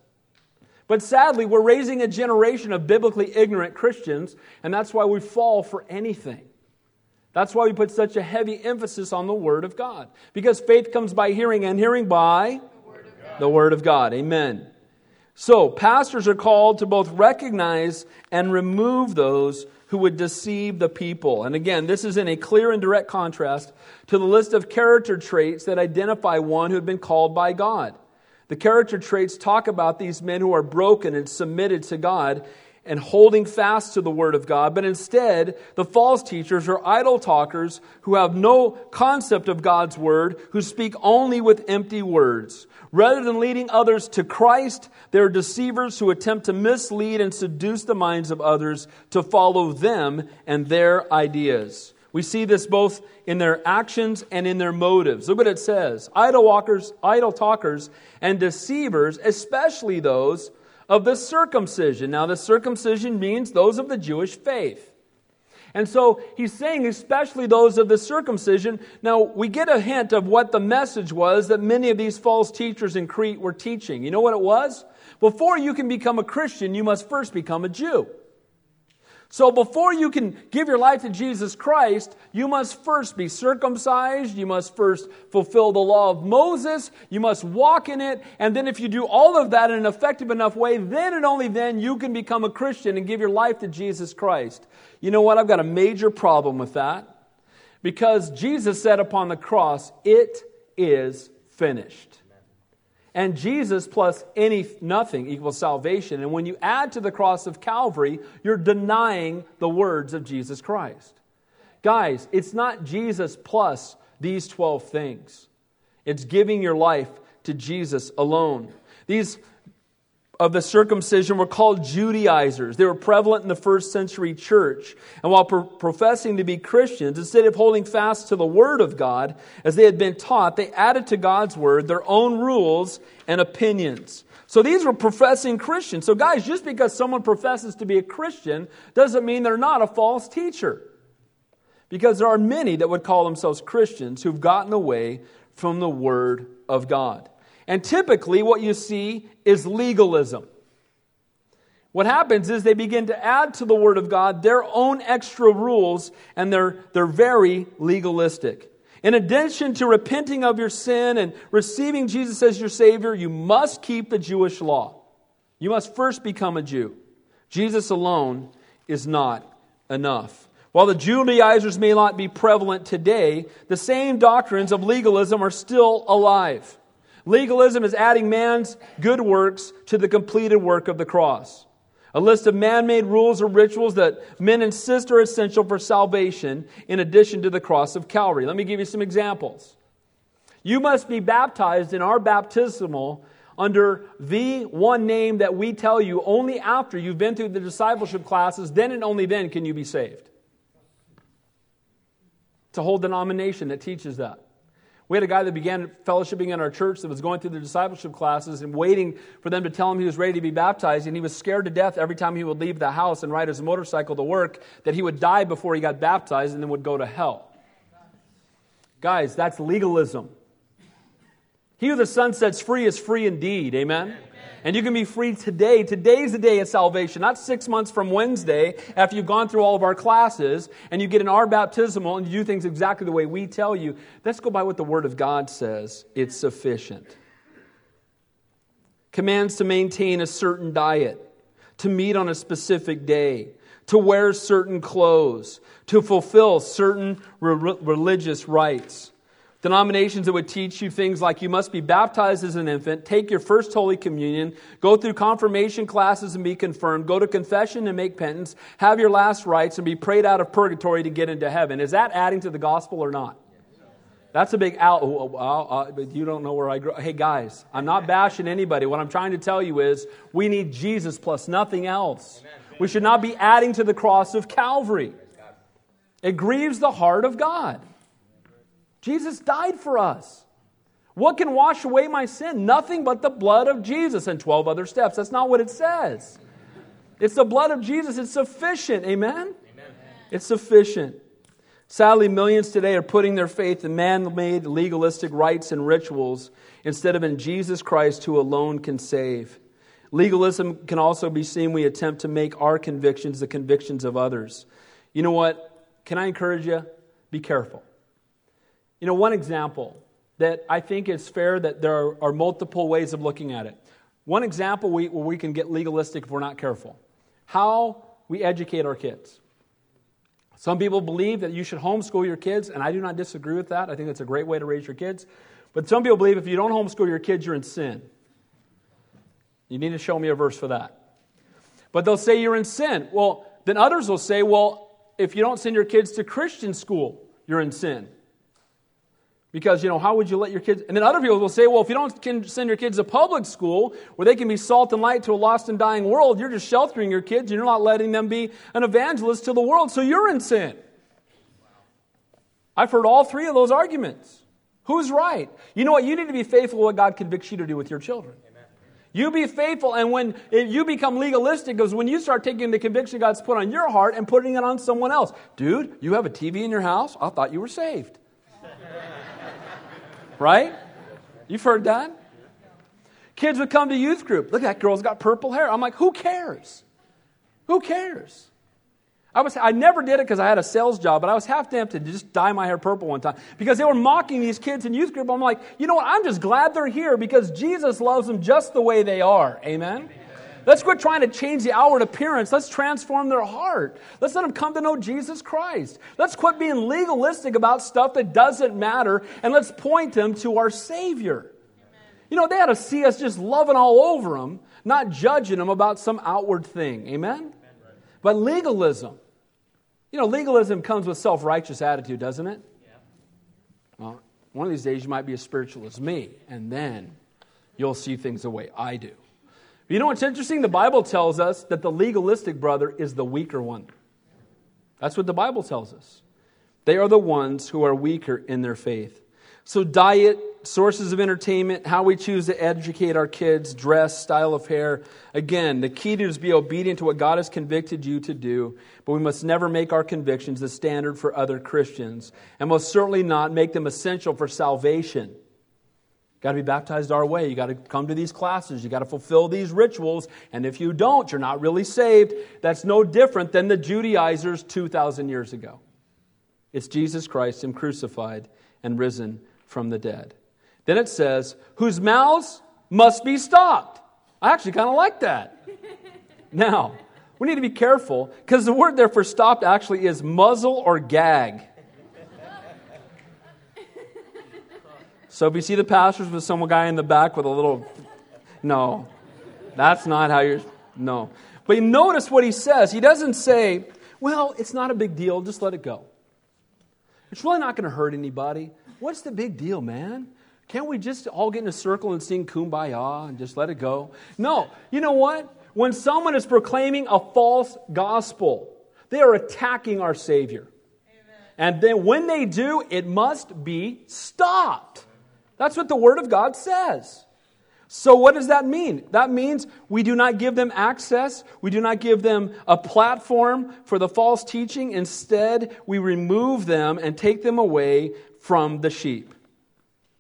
But sadly, we're raising a generation of biblically ignorant Christians, and that's why we fall for anything. That's why we put such a heavy emphasis on the Word of God. Because faith comes by hearing, and hearing by the Word of God. The Word of God. Amen. So, pastors are called to both recognize and remove those who would deceive the people. And again, this is in a clear and direct contrast to the list of character traits that identify one who had been called by God. The character traits talk about these men who are broken and submitted to God and holding fast to the Word of God, but instead, the false teachers are idle talkers who have no concept of God's Word, who speak only with empty words. Rather than leading others to Christ, they're deceivers who attempt to mislead and seduce the minds of others to follow them and their ideas. We see this both in their actions and in their motives. Look what it says idle walkers, idle talkers, and deceivers, especially those of the circumcision. Now, the circumcision means those of the Jewish faith. And so he's saying, especially those of the circumcision. Now, we get a hint of what the message was that many of these false teachers in Crete were teaching. You know what it was? Before you can become a Christian, you must first become a Jew. So before you can give your life to Jesus Christ, you must first be circumcised. You must first fulfill the law of Moses. You must walk in it. And then if you do all of that in an effective enough way, then and only then you can become a Christian and give your life to Jesus Christ. You know what? I've got a major problem with that. Because Jesus said upon the cross, it is finished. And Jesus plus any nothing equals salvation. And when you add to the cross of Calvary, you're denying the words of Jesus Christ. Guys, it's not Jesus plus these 12 things. It's giving your life to Jesus alone. These of the circumcision were called Judaizers. They were prevalent in the first century church. And while pro- professing to be Christians, instead of holding fast to the Word of God as they had been taught, they added to God's Word their own rules and opinions. So these were professing Christians. So, guys, just because someone professes to be a Christian doesn't mean they're not a false teacher. Because there are many that would call themselves Christians who've gotten away from the Word of God. And typically, what you see is legalism. What happens is they begin to add to the Word of God their own extra rules, and they're, they're very legalistic. In addition to repenting of your sin and receiving Jesus as your Savior, you must keep the Jewish law. You must first become a Jew. Jesus alone is not enough. While the Judaizers may not be prevalent today, the same doctrines of legalism are still alive. Legalism is adding man's good works to the completed work of the cross. A list of man made rules or rituals that men insist are essential for salvation, in addition to the cross of Calvary. Let me give you some examples. You must be baptized in our baptismal under the one name that we tell you only after you've been through the discipleship classes, then and only then can you be saved. It's a whole denomination that teaches that. We had a guy that began fellowshipping in our church that was going through the discipleship classes and waiting for them to tell him he was ready to be baptized. And he was scared to death every time he would leave the house and ride his motorcycle to work that he would die before he got baptized and then would go to hell. Guys, that's legalism. He who the Son sets free is free indeed. Amen? And you can be free today. Today's the day of salvation, not six months from Wednesday after you've gone through all of our classes and you get in our baptismal and you do things exactly the way we tell you. Let's go by what the Word of God says. It's sufficient. Commands to maintain a certain diet, to meet on a specific day, to wear certain clothes, to fulfill certain re- religious rites. Denominations that would teach you things like you must be baptized as an infant, take your first Holy Communion, go through confirmation classes and be confirmed, go to confession and make penance, have your last rites, and be prayed out of purgatory to get into heaven. Is that adding to the gospel or not? That's a big out. Oh, uh, you don't know where I grew. Hey, guys, I'm not bashing anybody. What I'm trying to tell you is we need Jesus plus nothing else. We should not be adding to the cross of Calvary. It grieves the heart of God. Jesus died for us. What can wash away my sin? Nothing but the blood of Jesus and 12 other steps. That's not what it says. It's the blood of Jesus. It's sufficient. Amen? Amen. It's sufficient. Sadly, millions today are putting their faith in man made legalistic rites and rituals instead of in Jesus Christ, who alone can save. Legalism can also be seen we attempt to make our convictions the convictions of others. You know what? Can I encourage you? Be careful. You know, one example that I think is fair that there are, are multiple ways of looking at it. One example we, where we can get legalistic if we're not careful how we educate our kids. Some people believe that you should homeschool your kids, and I do not disagree with that. I think that's a great way to raise your kids. But some people believe if you don't homeschool your kids, you're in sin. You need to show me a verse for that. But they'll say you're in sin. Well, then others will say, well, if you don't send your kids to Christian school, you're in sin. Because, you know, how would you let your kids? And then other people will say, well, if you don't send your kids to public school where they can be salt and light to a lost and dying world, you're just sheltering your kids and you're not letting them be an evangelist to the world, so you're in sin. I've heard all three of those arguments. Who's right? You know what? You need to be faithful to what God convicts you to do with your children. Amen. You be faithful, and when you become legalistic, because when you start taking the conviction God's put on your heart and putting it on someone else, dude, you have a TV in your house? I thought you were saved. Right? You've heard that? Kids would come to youth group. Look, that girl's got purple hair. I'm like, who cares? Who cares? I, was, I never did it because I had a sales job, but I was half tempted to just dye my hair purple one time because they were mocking these kids in youth group. I'm like, you know what? I'm just glad they're here because Jesus loves them just the way they are. Amen? Let's quit trying to change the outward appearance. Let's transform their heart. Let's let them come to know Jesus Christ. Let's quit being legalistic about stuff that doesn't matter and let's point them to our Savior. You know, they had to see us just loving all over them, not judging them about some outward thing. Amen? But legalism, you know, legalism comes with self righteous attitude, doesn't it? Yeah. Well, one of these days you might be as spiritual as me, and then you'll see things the way I do. You know what's interesting? The Bible tells us that the legalistic brother is the weaker one. That's what the Bible tells us. They are the ones who are weaker in their faith. So, diet, sources of entertainment, how we choose to educate our kids, dress, style of hair. Again, the key to is be obedient to what God has convicted you to do, but we must never make our convictions the standard for other Christians, and most certainly not make them essential for salvation. Got to be baptized our way. You got to come to these classes. You got to fulfill these rituals. And if you don't, you're not really saved. That's no different than the Judaizers 2,000 years ago. It's Jesus Christ, Him crucified and risen from the dead. Then it says, whose mouths must be stopped. I actually kind of like that. [LAUGHS] now, we need to be careful because the word there for stopped actually is muzzle or gag. So if you see the pastors with some guy in the back with a little, no, that's not how you're, no. But you notice what he says. He doesn't say, well, it's not a big deal, just let it go. It's really not going to hurt anybody. What's the big deal, man? Can't we just all get in a circle and sing kumbaya and just let it go? No. You know what? When someone is proclaiming a false gospel, they are attacking our Savior. Amen. And then when they do, it must be stopped. That's what the Word of God says. So, what does that mean? That means we do not give them access. We do not give them a platform for the false teaching. Instead, we remove them and take them away from the sheep.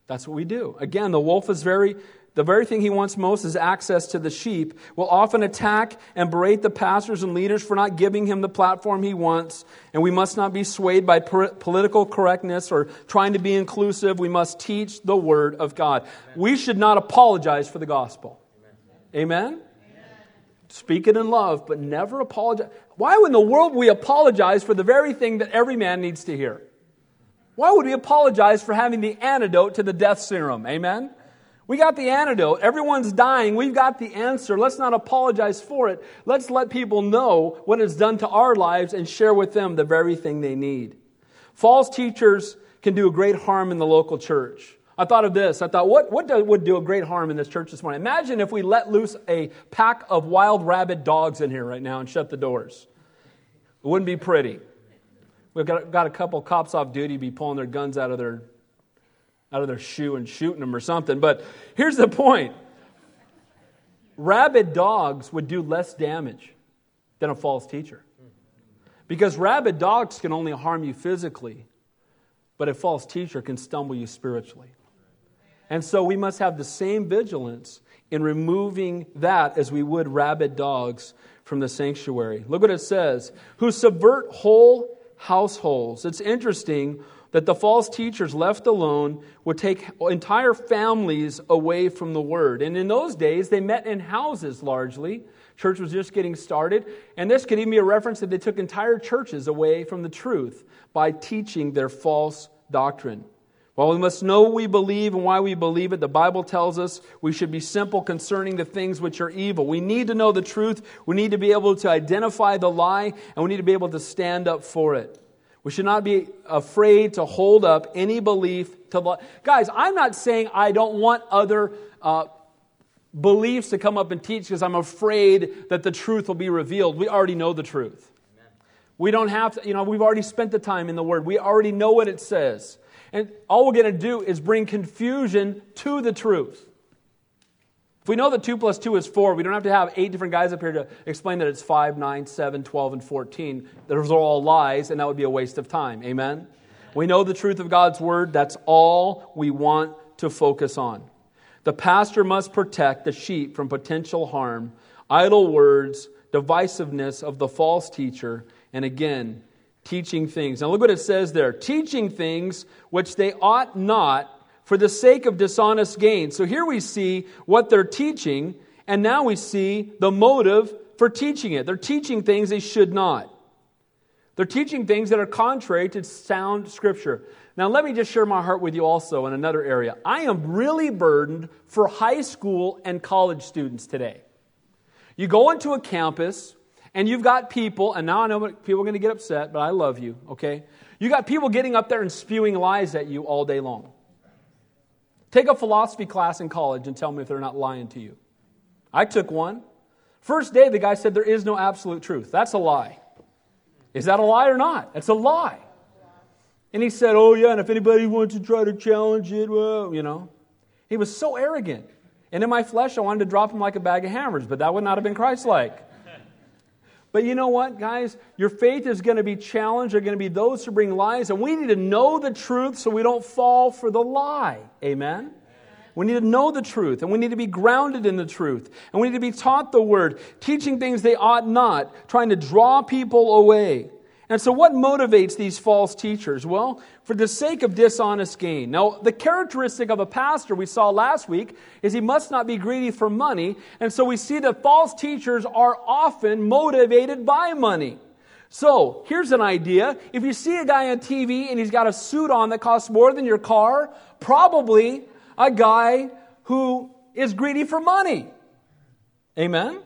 That's what we do. Again, the wolf is very, the very thing he wants most is access to the sheep, will often attack and berate the pastors and leaders for not giving him the platform he wants. And we must not be swayed by political correctness or trying to be inclusive. We must teach the word of God. We should not apologize for the gospel. Amen? Amen? Speak it in love, but never apologize. Why in the world we apologize for the very thing that every man needs to hear? Why would we apologize for having the antidote to the death serum? Amen? We got the antidote. Everyone's dying. We've got the answer. Let's not apologize for it. Let's let people know what it's done to our lives and share with them the very thing they need. False teachers can do a great harm in the local church. I thought of this. I thought, what, what do, would do a great harm in this church this morning? Imagine if we let loose a pack of wild rabid dogs in here right now and shut the doors. It wouldn't be pretty. We've got, got a couple cops off duty be pulling their guns out of their out of their shoe and shooting them or something. But here's the point. Rabid dogs would do less damage than a false teacher. Because rabid dogs can only harm you physically, but a false teacher can stumble you spiritually. And so we must have the same vigilance in removing that as we would rabid dogs from the sanctuary. Look what it says who subvert whole households. It's interesting that the false teachers left alone would take entire families away from the word. And in those days, they met in houses largely. Church was just getting started. And this could even be a reference that they took entire churches away from the truth by teaching their false doctrine. While we must know we believe and why we believe it, the Bible tells us we should be simple concerning the things which are evil. We need to know the truth. We need to be able to identify the lie, and we need to be able to stand up for it. We should not be afraid to hold up any belief to. the Guys, I'm not saying I don't want other uh, beliefs to come up and teach because I'm afraid that the truth will be revealed. We already know the truth. We don't have to, you know, we've already spent the time in the Word. We already know what it says. And all we're going to do is bring confusion to the truth. If we know that 2 plus 2 is 4, we don't have to have eight different guys up here to explain that it's 5, 9, 7, 12, and 14. Those are all lies, and that would be a waste of time. Amen? We know the truth of God's Word. That's all we want to focus on. The pastor must protect the sheep from potential harm, idle words, divisiveness of the false teacher, and again, teaching things. Now look what it says there teaching things which they ought not for the sake of dishonest gain. So here we see what they're teaching, and now we see the motive for teaching it. They're teaching things they should not. They're teaching things that are contrary to sound scripture. Now, let me just share my heart with you also in another area. I am really burdened for high school and college students today. You go into a campus and you've got people, and now I know people are going to get upset, but I love you, okay? You got people getting up there and spewing lies at you all day long. Take a philosophy class in college and tell me if they're not lying to you. I took one. First day, the guy said there is no absolute truth. That's a lie. Is that a lie or not? It's a lie. And he said, Oh, yeah, and if anybody wants to try to challenge it, well, you know. He was so arrogant. And in my flesh, I wanted to drop him like a bag of hammers, but that would not have been Christ like. But you know what, guys? Your faith is going to be challenged. There are going to be those who bring lies, and we need to know the truth so we don't fall for the lie. Amen? We need to know the truth, and we need to be grounded in the truth, and we need to be taught the word, teaching things they ought not, trying to draw people away. And so, what motivates these false teachers? Well, for the sake of dishonest gain. Now, the characteristic of a pastor we saw last week is he must not be greedy for money. And so, we see that false teachers are often motivated by money. So, here's an idea. If you see a guy on TV and he's got a suit on that costs more than your car, probably a guy who is greedy for money. Amen?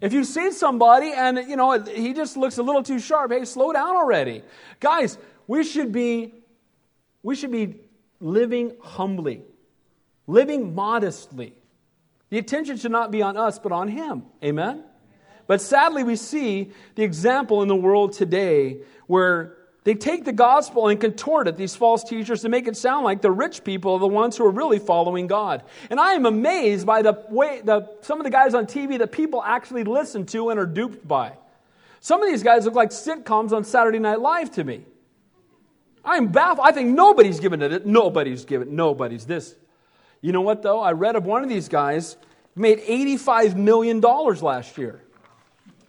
If you see somebody and you know he just looks a little too sharp, hey, slow down already. Guys, we should be we should be living humbly, living modestly. The attention should not be on us but on him. Amen. But sadly we see the example in the world today where they take the gospel and contort it, these false teachers, to make it sound like the rich people are the ones who are really following God. And I am amazed by the way the, some of the guys on TV that people actually listen to and are duped by. Some of these guys look like sitcoms on Saturday Night Live to me. I'm baffled. I think nobody's given it. Nobody's given. Nobody's this. You know what though? I read of one of these guys made $85 million last year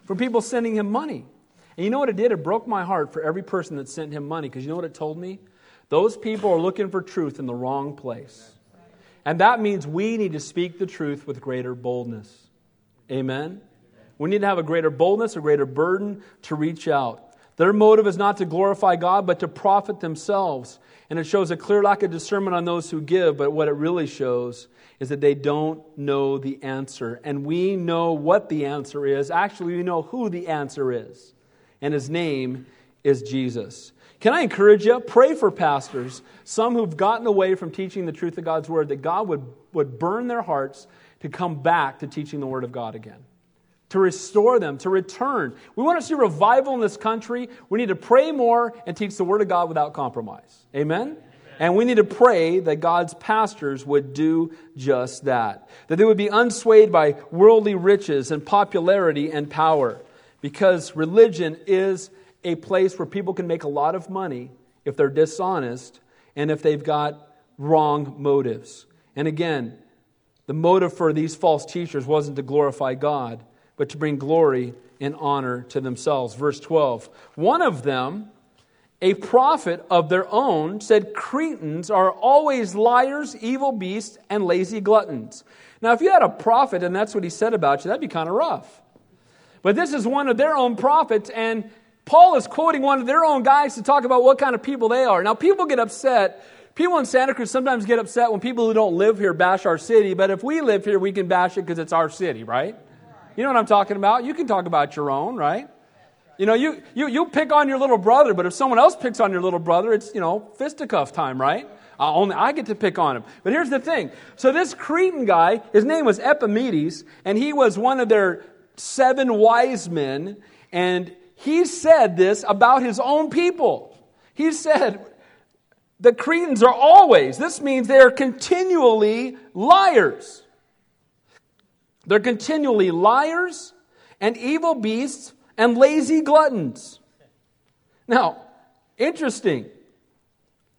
from people sending him money. And you know what it did? It broke my heart for every person that sent him money because you know what it told me? Those people are looking for truth in the wrong place. And that means we need to speak the truth with greater boldness. Amen? We need to have a greater boldness, a greater burden to reach out. Their motive is not to glorify God, but to profit themselves. And it shows a clear lack of discernment on those who give, but what it really shows is that they don't know the answer. And we know what the answer is. Actually, we know who the answer is and his name is Jesus. Can I encourage you? Pray for pastors, some who've gotten away from teaching the truth of God's word, that God would, would burn their hearts to come back to teaching the word of God again, to restore them, to return. We want to see revival in this country. We need to pray more and teach the word of God without compromise. Amen? And we need to pray that God's pastors would do just that. That they would be unswayed by worldly riches and popularity and power because religion is a place where people can make a lot of money if they're dishonest and if they've got wrong motives. And again, the motive for these false teachers wasn't to glorify God, but to bring glory and honor to themselves. Verse 12 One of them, a prophet of their own, said, Cretans are always liars, evil beasts, and lazy gluttons. Now, if you had a prophet and that's what he said about you, that'd be kind of rough. But this is one of their own prophets, and Paul is quoting one of their own guys to talk about what kind of people they are. Now, people get upset. People in Santa Cruz sometimes get upset when people who don't live here bash our city, but if we live here, we can bash it because it's our city, right? You know what I'm talking about? You can talk about your own, right? You know, you, you, you pick on your little brother, but if someone else picks on your little brother, it's, you know, fisticuff time, right? Uh, only I get to pick on him. But here's the thing. So this Cretan guy, his name was Epimenides, and he was one of their seven wise men, and he said this about his own people. He said, the Cretans are always, this means they are continually liars. They're continually liars and evil beasts and lazy gluttons. Now, interesting.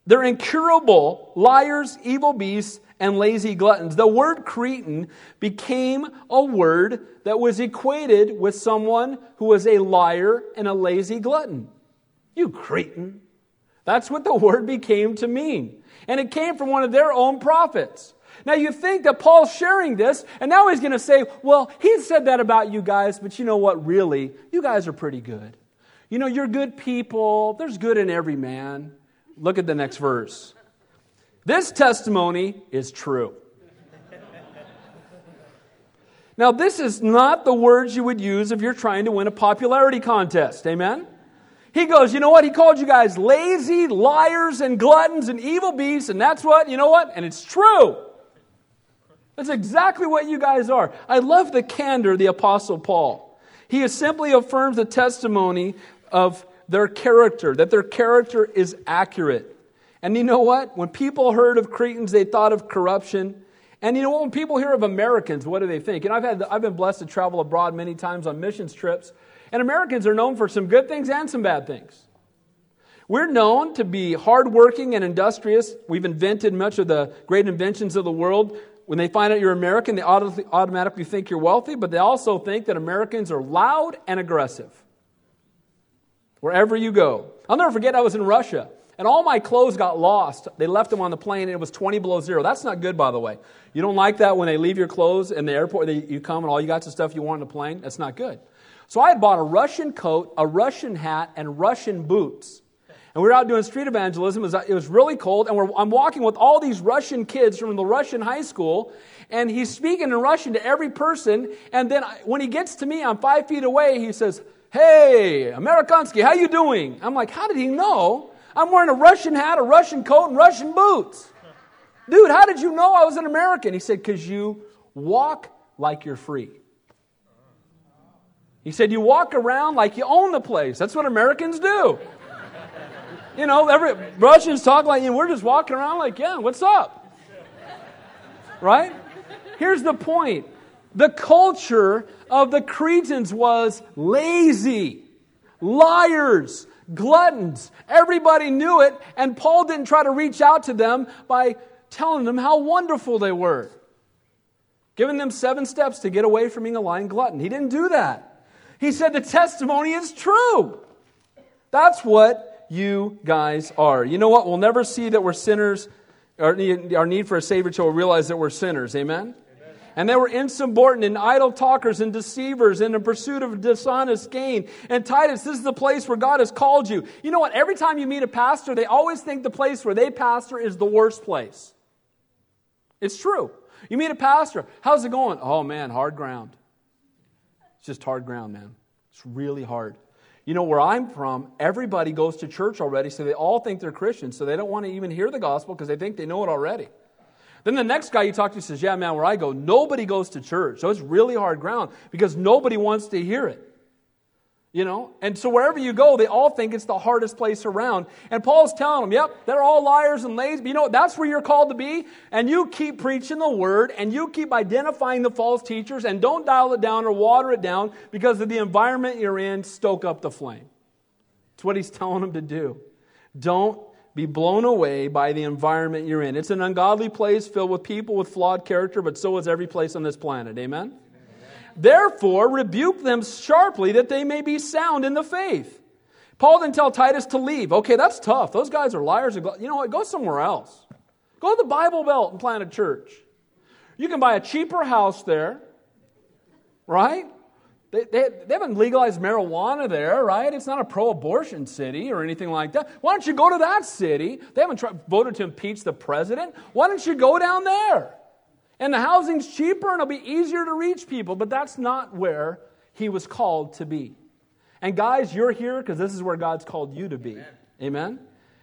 They're incurable liars, evil beasts, and lazy gluttons. The word Cretan became a word that was equated with someone who was a liar and a lazy glutton. You Cretan. That's what the word became to mean. And it came from one of their own prophets. Now you think that Paul's sharing this, and now he's going to say, well, he said that about you guys, but you know what? Really, you guys are pretty good. You know, you're good people. There's good in every man. Look at the next verse. This testimony is true. Now, this is not the words you would use if you're trying to win a popularity contest. Amen? He goes, you know what? He called you guys lazy, liars, and gluttons and evil beasts, and that's what, you know what? And it's true. That's exactly what you guys are. I love the candor of the Apostle Paul. He simply affirms the testimony of their character, that their character is accurate. And you know what? When people heard of Cretans, they thought of corruption. And you know what? When people hear of Americans, what do they think? And I've, had, I've been blessed to travel abroad many times on missions trips. And Americans are known for some good things and some bad things. We're known to be hardworking and industrious. We've invented much of the great inventions of the world. When they find out you're American, they automatically think you're wealthy, but they also think that Americans are loud and aggressive. Wherever you go. I'll never forget I was in Russia. And all my clothes got lost. They left them on the plane and it was 20 below zero. That's not good, by the way. You don't like that when they leave your clothes in the airport, they, you come and all you got is stuff you want on the plane? That's not good. So I had bought a Russian coat, a Russian hat, and Russian boots. And we were out doing street evangelism. It was, it was really cold, and I'm walking with all these Russian kids from the Russian high school, and he's speaking in Russian to every person. And then when he gets to me, I'm five feet away, he says, Hey, Amerikansky, how you doing? I'm like, how did he know? I'm wearing a Russian hat, a Russian coat, and Russian boots. Dude, how did you know I was an American? He said, because you walk like you're free. He said, You walk around like you own the place. That's what Americans do. You know, every Russians talk like, you we're just walking around like, yeah, what's up? Right? Here's the point the culture of the Cretans was lazy, liars, gluttons. Everybody knew it, and Paul didn't try to reach out to them by telling them how wonderful they were, giving them seven steps to get away from being a lying glutton. He didn't do that. He said the testimony is true. That's what you guys are. You know what? We'll never see that we're sinners, our need for a Savior till we realize that we're sinners. Amen? And they were insubordinate and idle talkers and deceivers in the pursuit of dishonest gain. And Titus, this is the place where God has called you. You know what? Every time you meet a pastor, they always think the place where they pastor is the worst place. It's true. You meet a pastor, how's it going? Oh man, hard ground. It's just hard ground, man. It's really hard. You know, where I'm from, everybody goes to church already, so they all think they're Christians, so they don't want to even hear the gospel because they think they know it already. Then the next guy you talk to says, Yeah, man, where I go, nobody goes to church. So it's really hard ground because nobody wants to hear it. You know? And so wherever you go, they all think it's the hardest place around. And Paul's telling them, yep, they're all liars and lazy. But you know what? That's where you're called to be. And you keep preaching the word and you keep identifying the false teachers and don't dial it down or water it down because of the environment you're in, stoke up the flame. It's what he's [LAUGHS] telling them to do. Don't be blown away by the environment you're in. It's an ungodly place filled with people with flawed character, but so is every place on this planet. Amen? Therefore, rebuke them sharply that they may be sound in the faith. Paul didn't tell Titus to leave. Okay, that's tough. Those guys are liars. You know what? Go somewhere else. Go to the Bible Belt and plant a church. You can buy a cheaper house there, right? They, they, they, haven't legalized marijuana there, right? It's not a pro abortion city or anything like that. Why don't you go to that city? They haven't tried, voted to impeach the president. Why don't you go down there? And the housing's cheaper and it'll be easier to reach people, but that's not where he was called to be. And guys, you're here because this is where God's called you to be. Amen. Amen.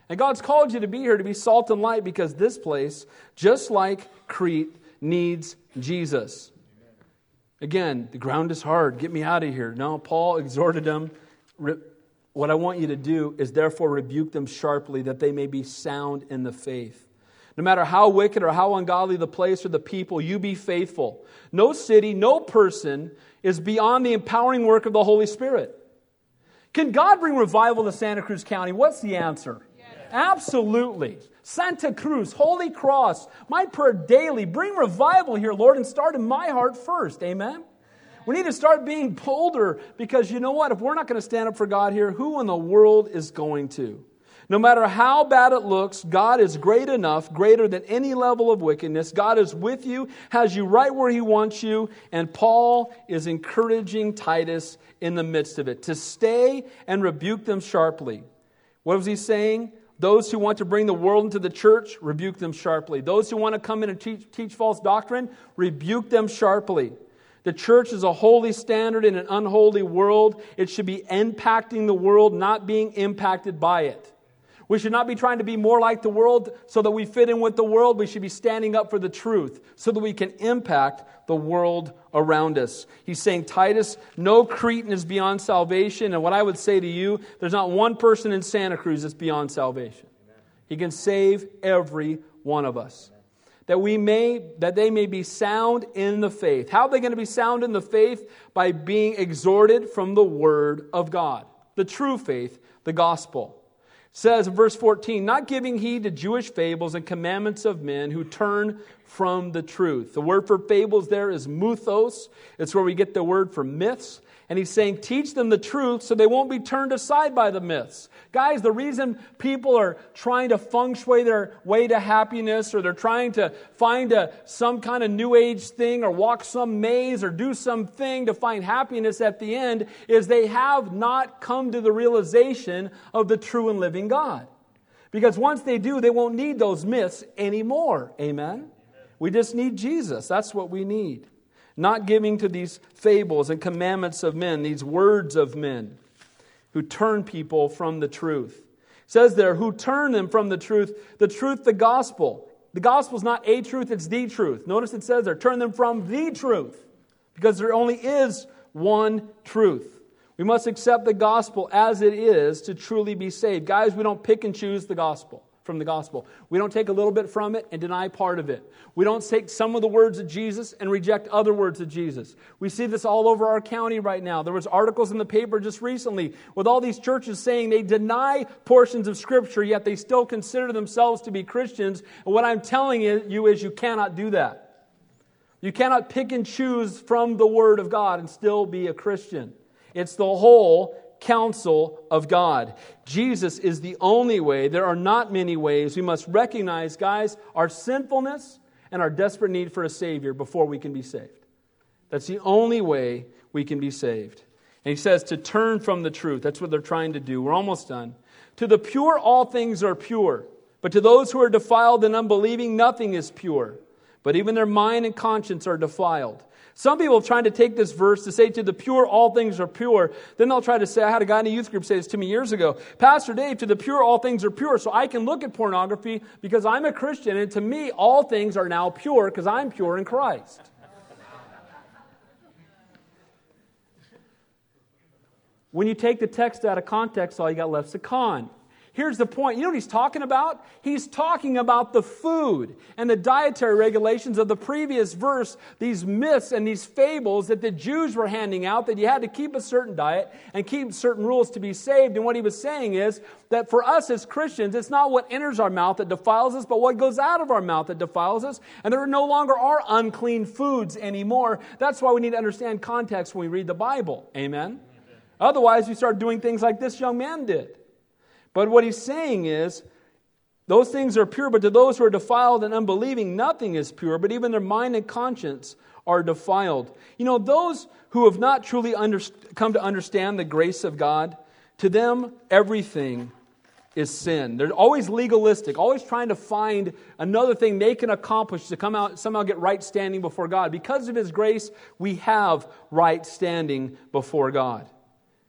And God's called you to be here to be salt and light because this place, just like Crete, needs Jesus. Again, the ground is hard. Get me out of here. No, Paul exhorted them what I want you to do is therefore rebuke them sharply that they may be sound in the faith. No matter how wicked or how ungodly the place or the people, you be faithful. No city, no person is beyond the empowering work of the Holy Spirit. Can God bring revival to Santa Cruz County? What's the answer? Yes. Absolutely. Santa Cruz, Holy Cross, my prayer daily, bring revival here, Lord, and start in my heart first. Amen? We need to start being bolder because you know what? If we're not going to stand up for God here, who in the world is going to? No matter how bad it looks, God is great enough, greater than any level of wickedness. God is with you, has you right where He wants you, and Paul is encouraging Titus in the midst of it to stay and rebuke them sharply. What was he saying? Those who want to bring the world into the church, rebuke them sharply. Those who want to come in and teach, teach false doctrine, rebuke them sharply. The church is a holy standard in an unholy world. It should be impacting the world, not being impacted by it. We should not be trying to be more like the world so that we fit in with the world. We should be standing up for the truth so that we can impact the world around us. He's saying, Titus, no Cretan is beyond salvation. And what I would say to you, there's not one person in Santa Cruz that's beyond salvation. He can save every one of us. That we may, that they may be sound in the faith. How are they going to be sound in the faith? By being exhorted from the word of God. The true faith, the gospel says in verse 14, not giving heed to Jewish fables and commandments of men who turn from the truth. The word for fables there is muthos. It's where we get the word for myths. And he's saying, teach them the truth so they won't be turned aside by the myths. Guys, the reason people are trying to feng shui their way to happiness or they're trying to find a, some kind of new age thing or walk some maze or do something to find happiness at the end is they have not come to the realization of the true and living God. Because once they do, they won't need those myths anymore. Amen? Amen. We just need Jesus. That's what we need not giving to these fables and commandments of men, these words of men who turn people from the truth. It says there, who turn them from the truth, the truth, the gospel. The gospel is not a truth, it's the truth. Notice it says there, turn them from the truth, because there only is one truth. We must accept the gospel as it is to truly be saved. Guys, we don't pick and choose the gospel from the gospel. We don't take a little bit from it and deny part of it. We don't take some of the words of Jesus and reject other words of Jesus. We see this all over our county right now. There was articles in the paper just recently with all these churches saying they deny portions of scripture yet they still consider themselves to be Christians. And what I'm telling you is you cannot do that. You cannot pick and choose from the word of God and still be a Christian. It's the whole counsel of God. Jesus is the only way. There are not many ways. We must recognize, guys, our sinfulness and our desperate need for a Savior before we can be saved. That's the only way we can be saved. And he says to turn from the truth. That's what they're trying to do. We're almost done. To the pure, all things are pure. But to those who are defiled and unbelieving, nothing is pure. But even their mind and conscience are defiled. Some people are trying to take this verse to say to the pure, all things are pure. Then they'll try to say, I had a guy in a youth group say this to me years ago. Pastor Dave, to the pure, all things are pure. So I can look at pornography because I'm a Christian, and to me, all things are now pure because I'm pure in Christ. When you take the text out of context, all you got left is a con. Here's the point. You know what he's talking about? He's talking about the food and the dietary regulations of the previous verse, these myths and these fables that the Jews were handing out that you had to keep a certain diet and keep certain rules to be saved. And what he was saying is that for us as Christians, it's not what enters our mouth that defiles us, but what goes out of our mouth that defiles us. And there no longer are unclean foods anymore. That's why we need to understand context when we read the Bible. Amen? Amen. Otherwise, we start doing things like this young man did. But what he's saying is, those things are pure, but to those who are defiled and unbelieving, nothing is pure, but even their mind and conscience are defiled. You know, those who have not truly under, come to understand the grace of God, to them, everything is sin. They're always legalistic, always trying to find another thing they can accomplish to come out, somehow get right standing before God. Because of His grace, we have right standing before God.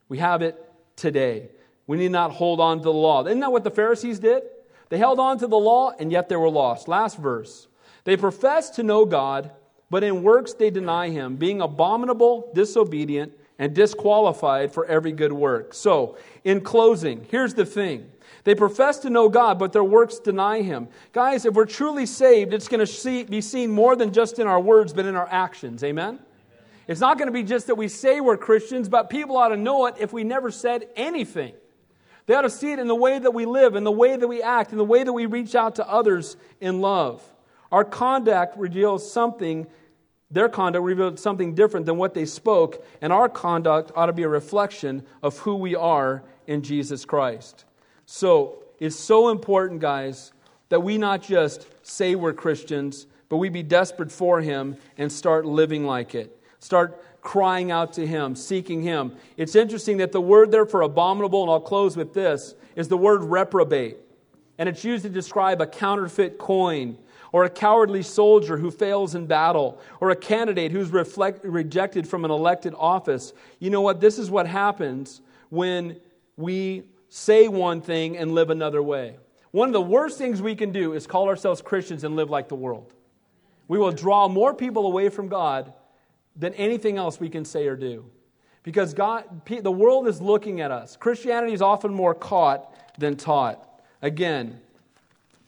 We have it today. We need not hold on to the law. Isn't that what the Pharisees did? They held on to the law, and yet they were lost. Last verse. They profess to know God, but in works they deny him, being abominable, disobedient, and disqualified for every good work. So, in closing, here's the thing. They profess to know God, but their works deny Him. Guys, if we're truly saved, it's going to be seen more than just in our words, but in our actions. Amen? It's not going to be just that we say we're Christians, but people ought to know it if we never said anything. They ought to see it in the way that we live, in the way that we act, in the way that we reach out to others in love. Our conduct reveals something, their conduct reveals something different than what they spoke, and our conduct ought to be a reflection of who we are in Jesus Christ. So, it's so important, guys, that we not just say we're Christians, but we be desperate for Him and start living like it. Start crying out to Him, seeking Him. It's interesting that the word there for abominable, and I'll close with this, is the word reprobate. And it's used to describe a counterfeit coin, or a cowardly soldier who fails in battle, or a candidate who's reflect, rejected from an elected office. You know what? This is what happens when we say one thing and live another way. One of the worst things we can do is call ourselves Christians and live like the world. We will draw more people away from God than anything else we can say or do. Because God, the world is looking at us. Christianity is often more caught than taught. Again,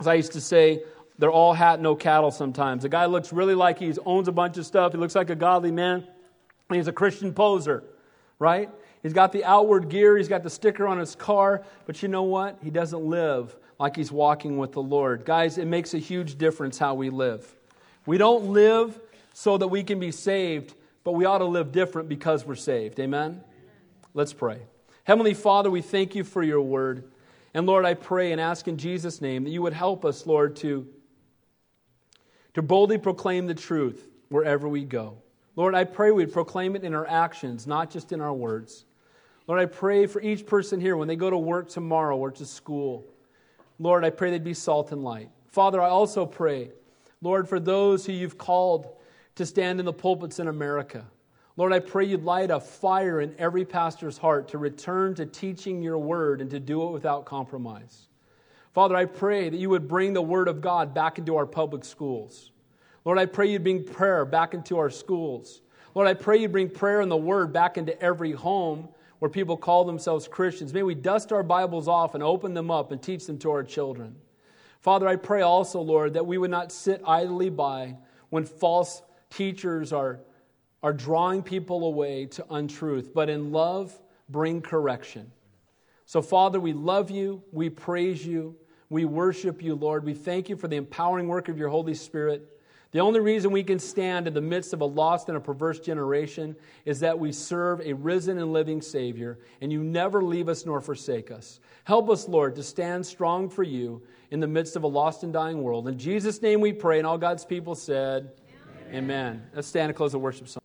as I used to say, they're all hat, no cattle sometimes. A guy looks really like he owns a bunch of stuff. He looks like a godly man. He's a Christian poser, right? He's got the outward gear, he's got the sticker on his car, but you know what? He doesn't live like he's walking with the Lord. Guys, it makes a huge difference how we live. We don't live so that we can be saved, but we ought to live different because we're saved. Amen? Let's pray. Heavenly Father, we thank you for your word. And Lord, I pray and ask in Jesus' name that you would help us, Lord, to, to boldly proclaim the truth wherever we go. Lord, I pray we'd proclaim it in our actions, not just in our words. Lord, I pray for each person here when they go to work tomorrow or to school. Lord, I pray they'd be salt and light. Father, I also pray, Lord, for those who you've called to stand in the pulpits in America. Lord, I pray you'd light a fire in every pastor's heart to return to teaching your word and to do it without compromise. Father, I pray that you would bring the word of God back into our public schools. Lord, I pray you'd bring prayer back into our schools. Lord, I pray you'd bring prayer and the word back into every home where people call themselves Christians. May we dust our Bibles off and open them up and teach them to our children. Father, I pray also, Lord, that we would not sit idly by when false teachers are, are drawing people away to untruth, but in love, bring correction. So, Father, we love you, we praise you, we worship you, Lord. We thank you for the empowering work of your Holy Spirit. The only reason we can stand in the midst of a lost and a perverse generation is that we serve a risen and living Savior, and you never leave us nor forsake us. Help us, Lord, to stand strong for you in the midst of a lost and dying world. In Jesus' name we pray, and all God's people said, Amen. Let's stand and close the worship song.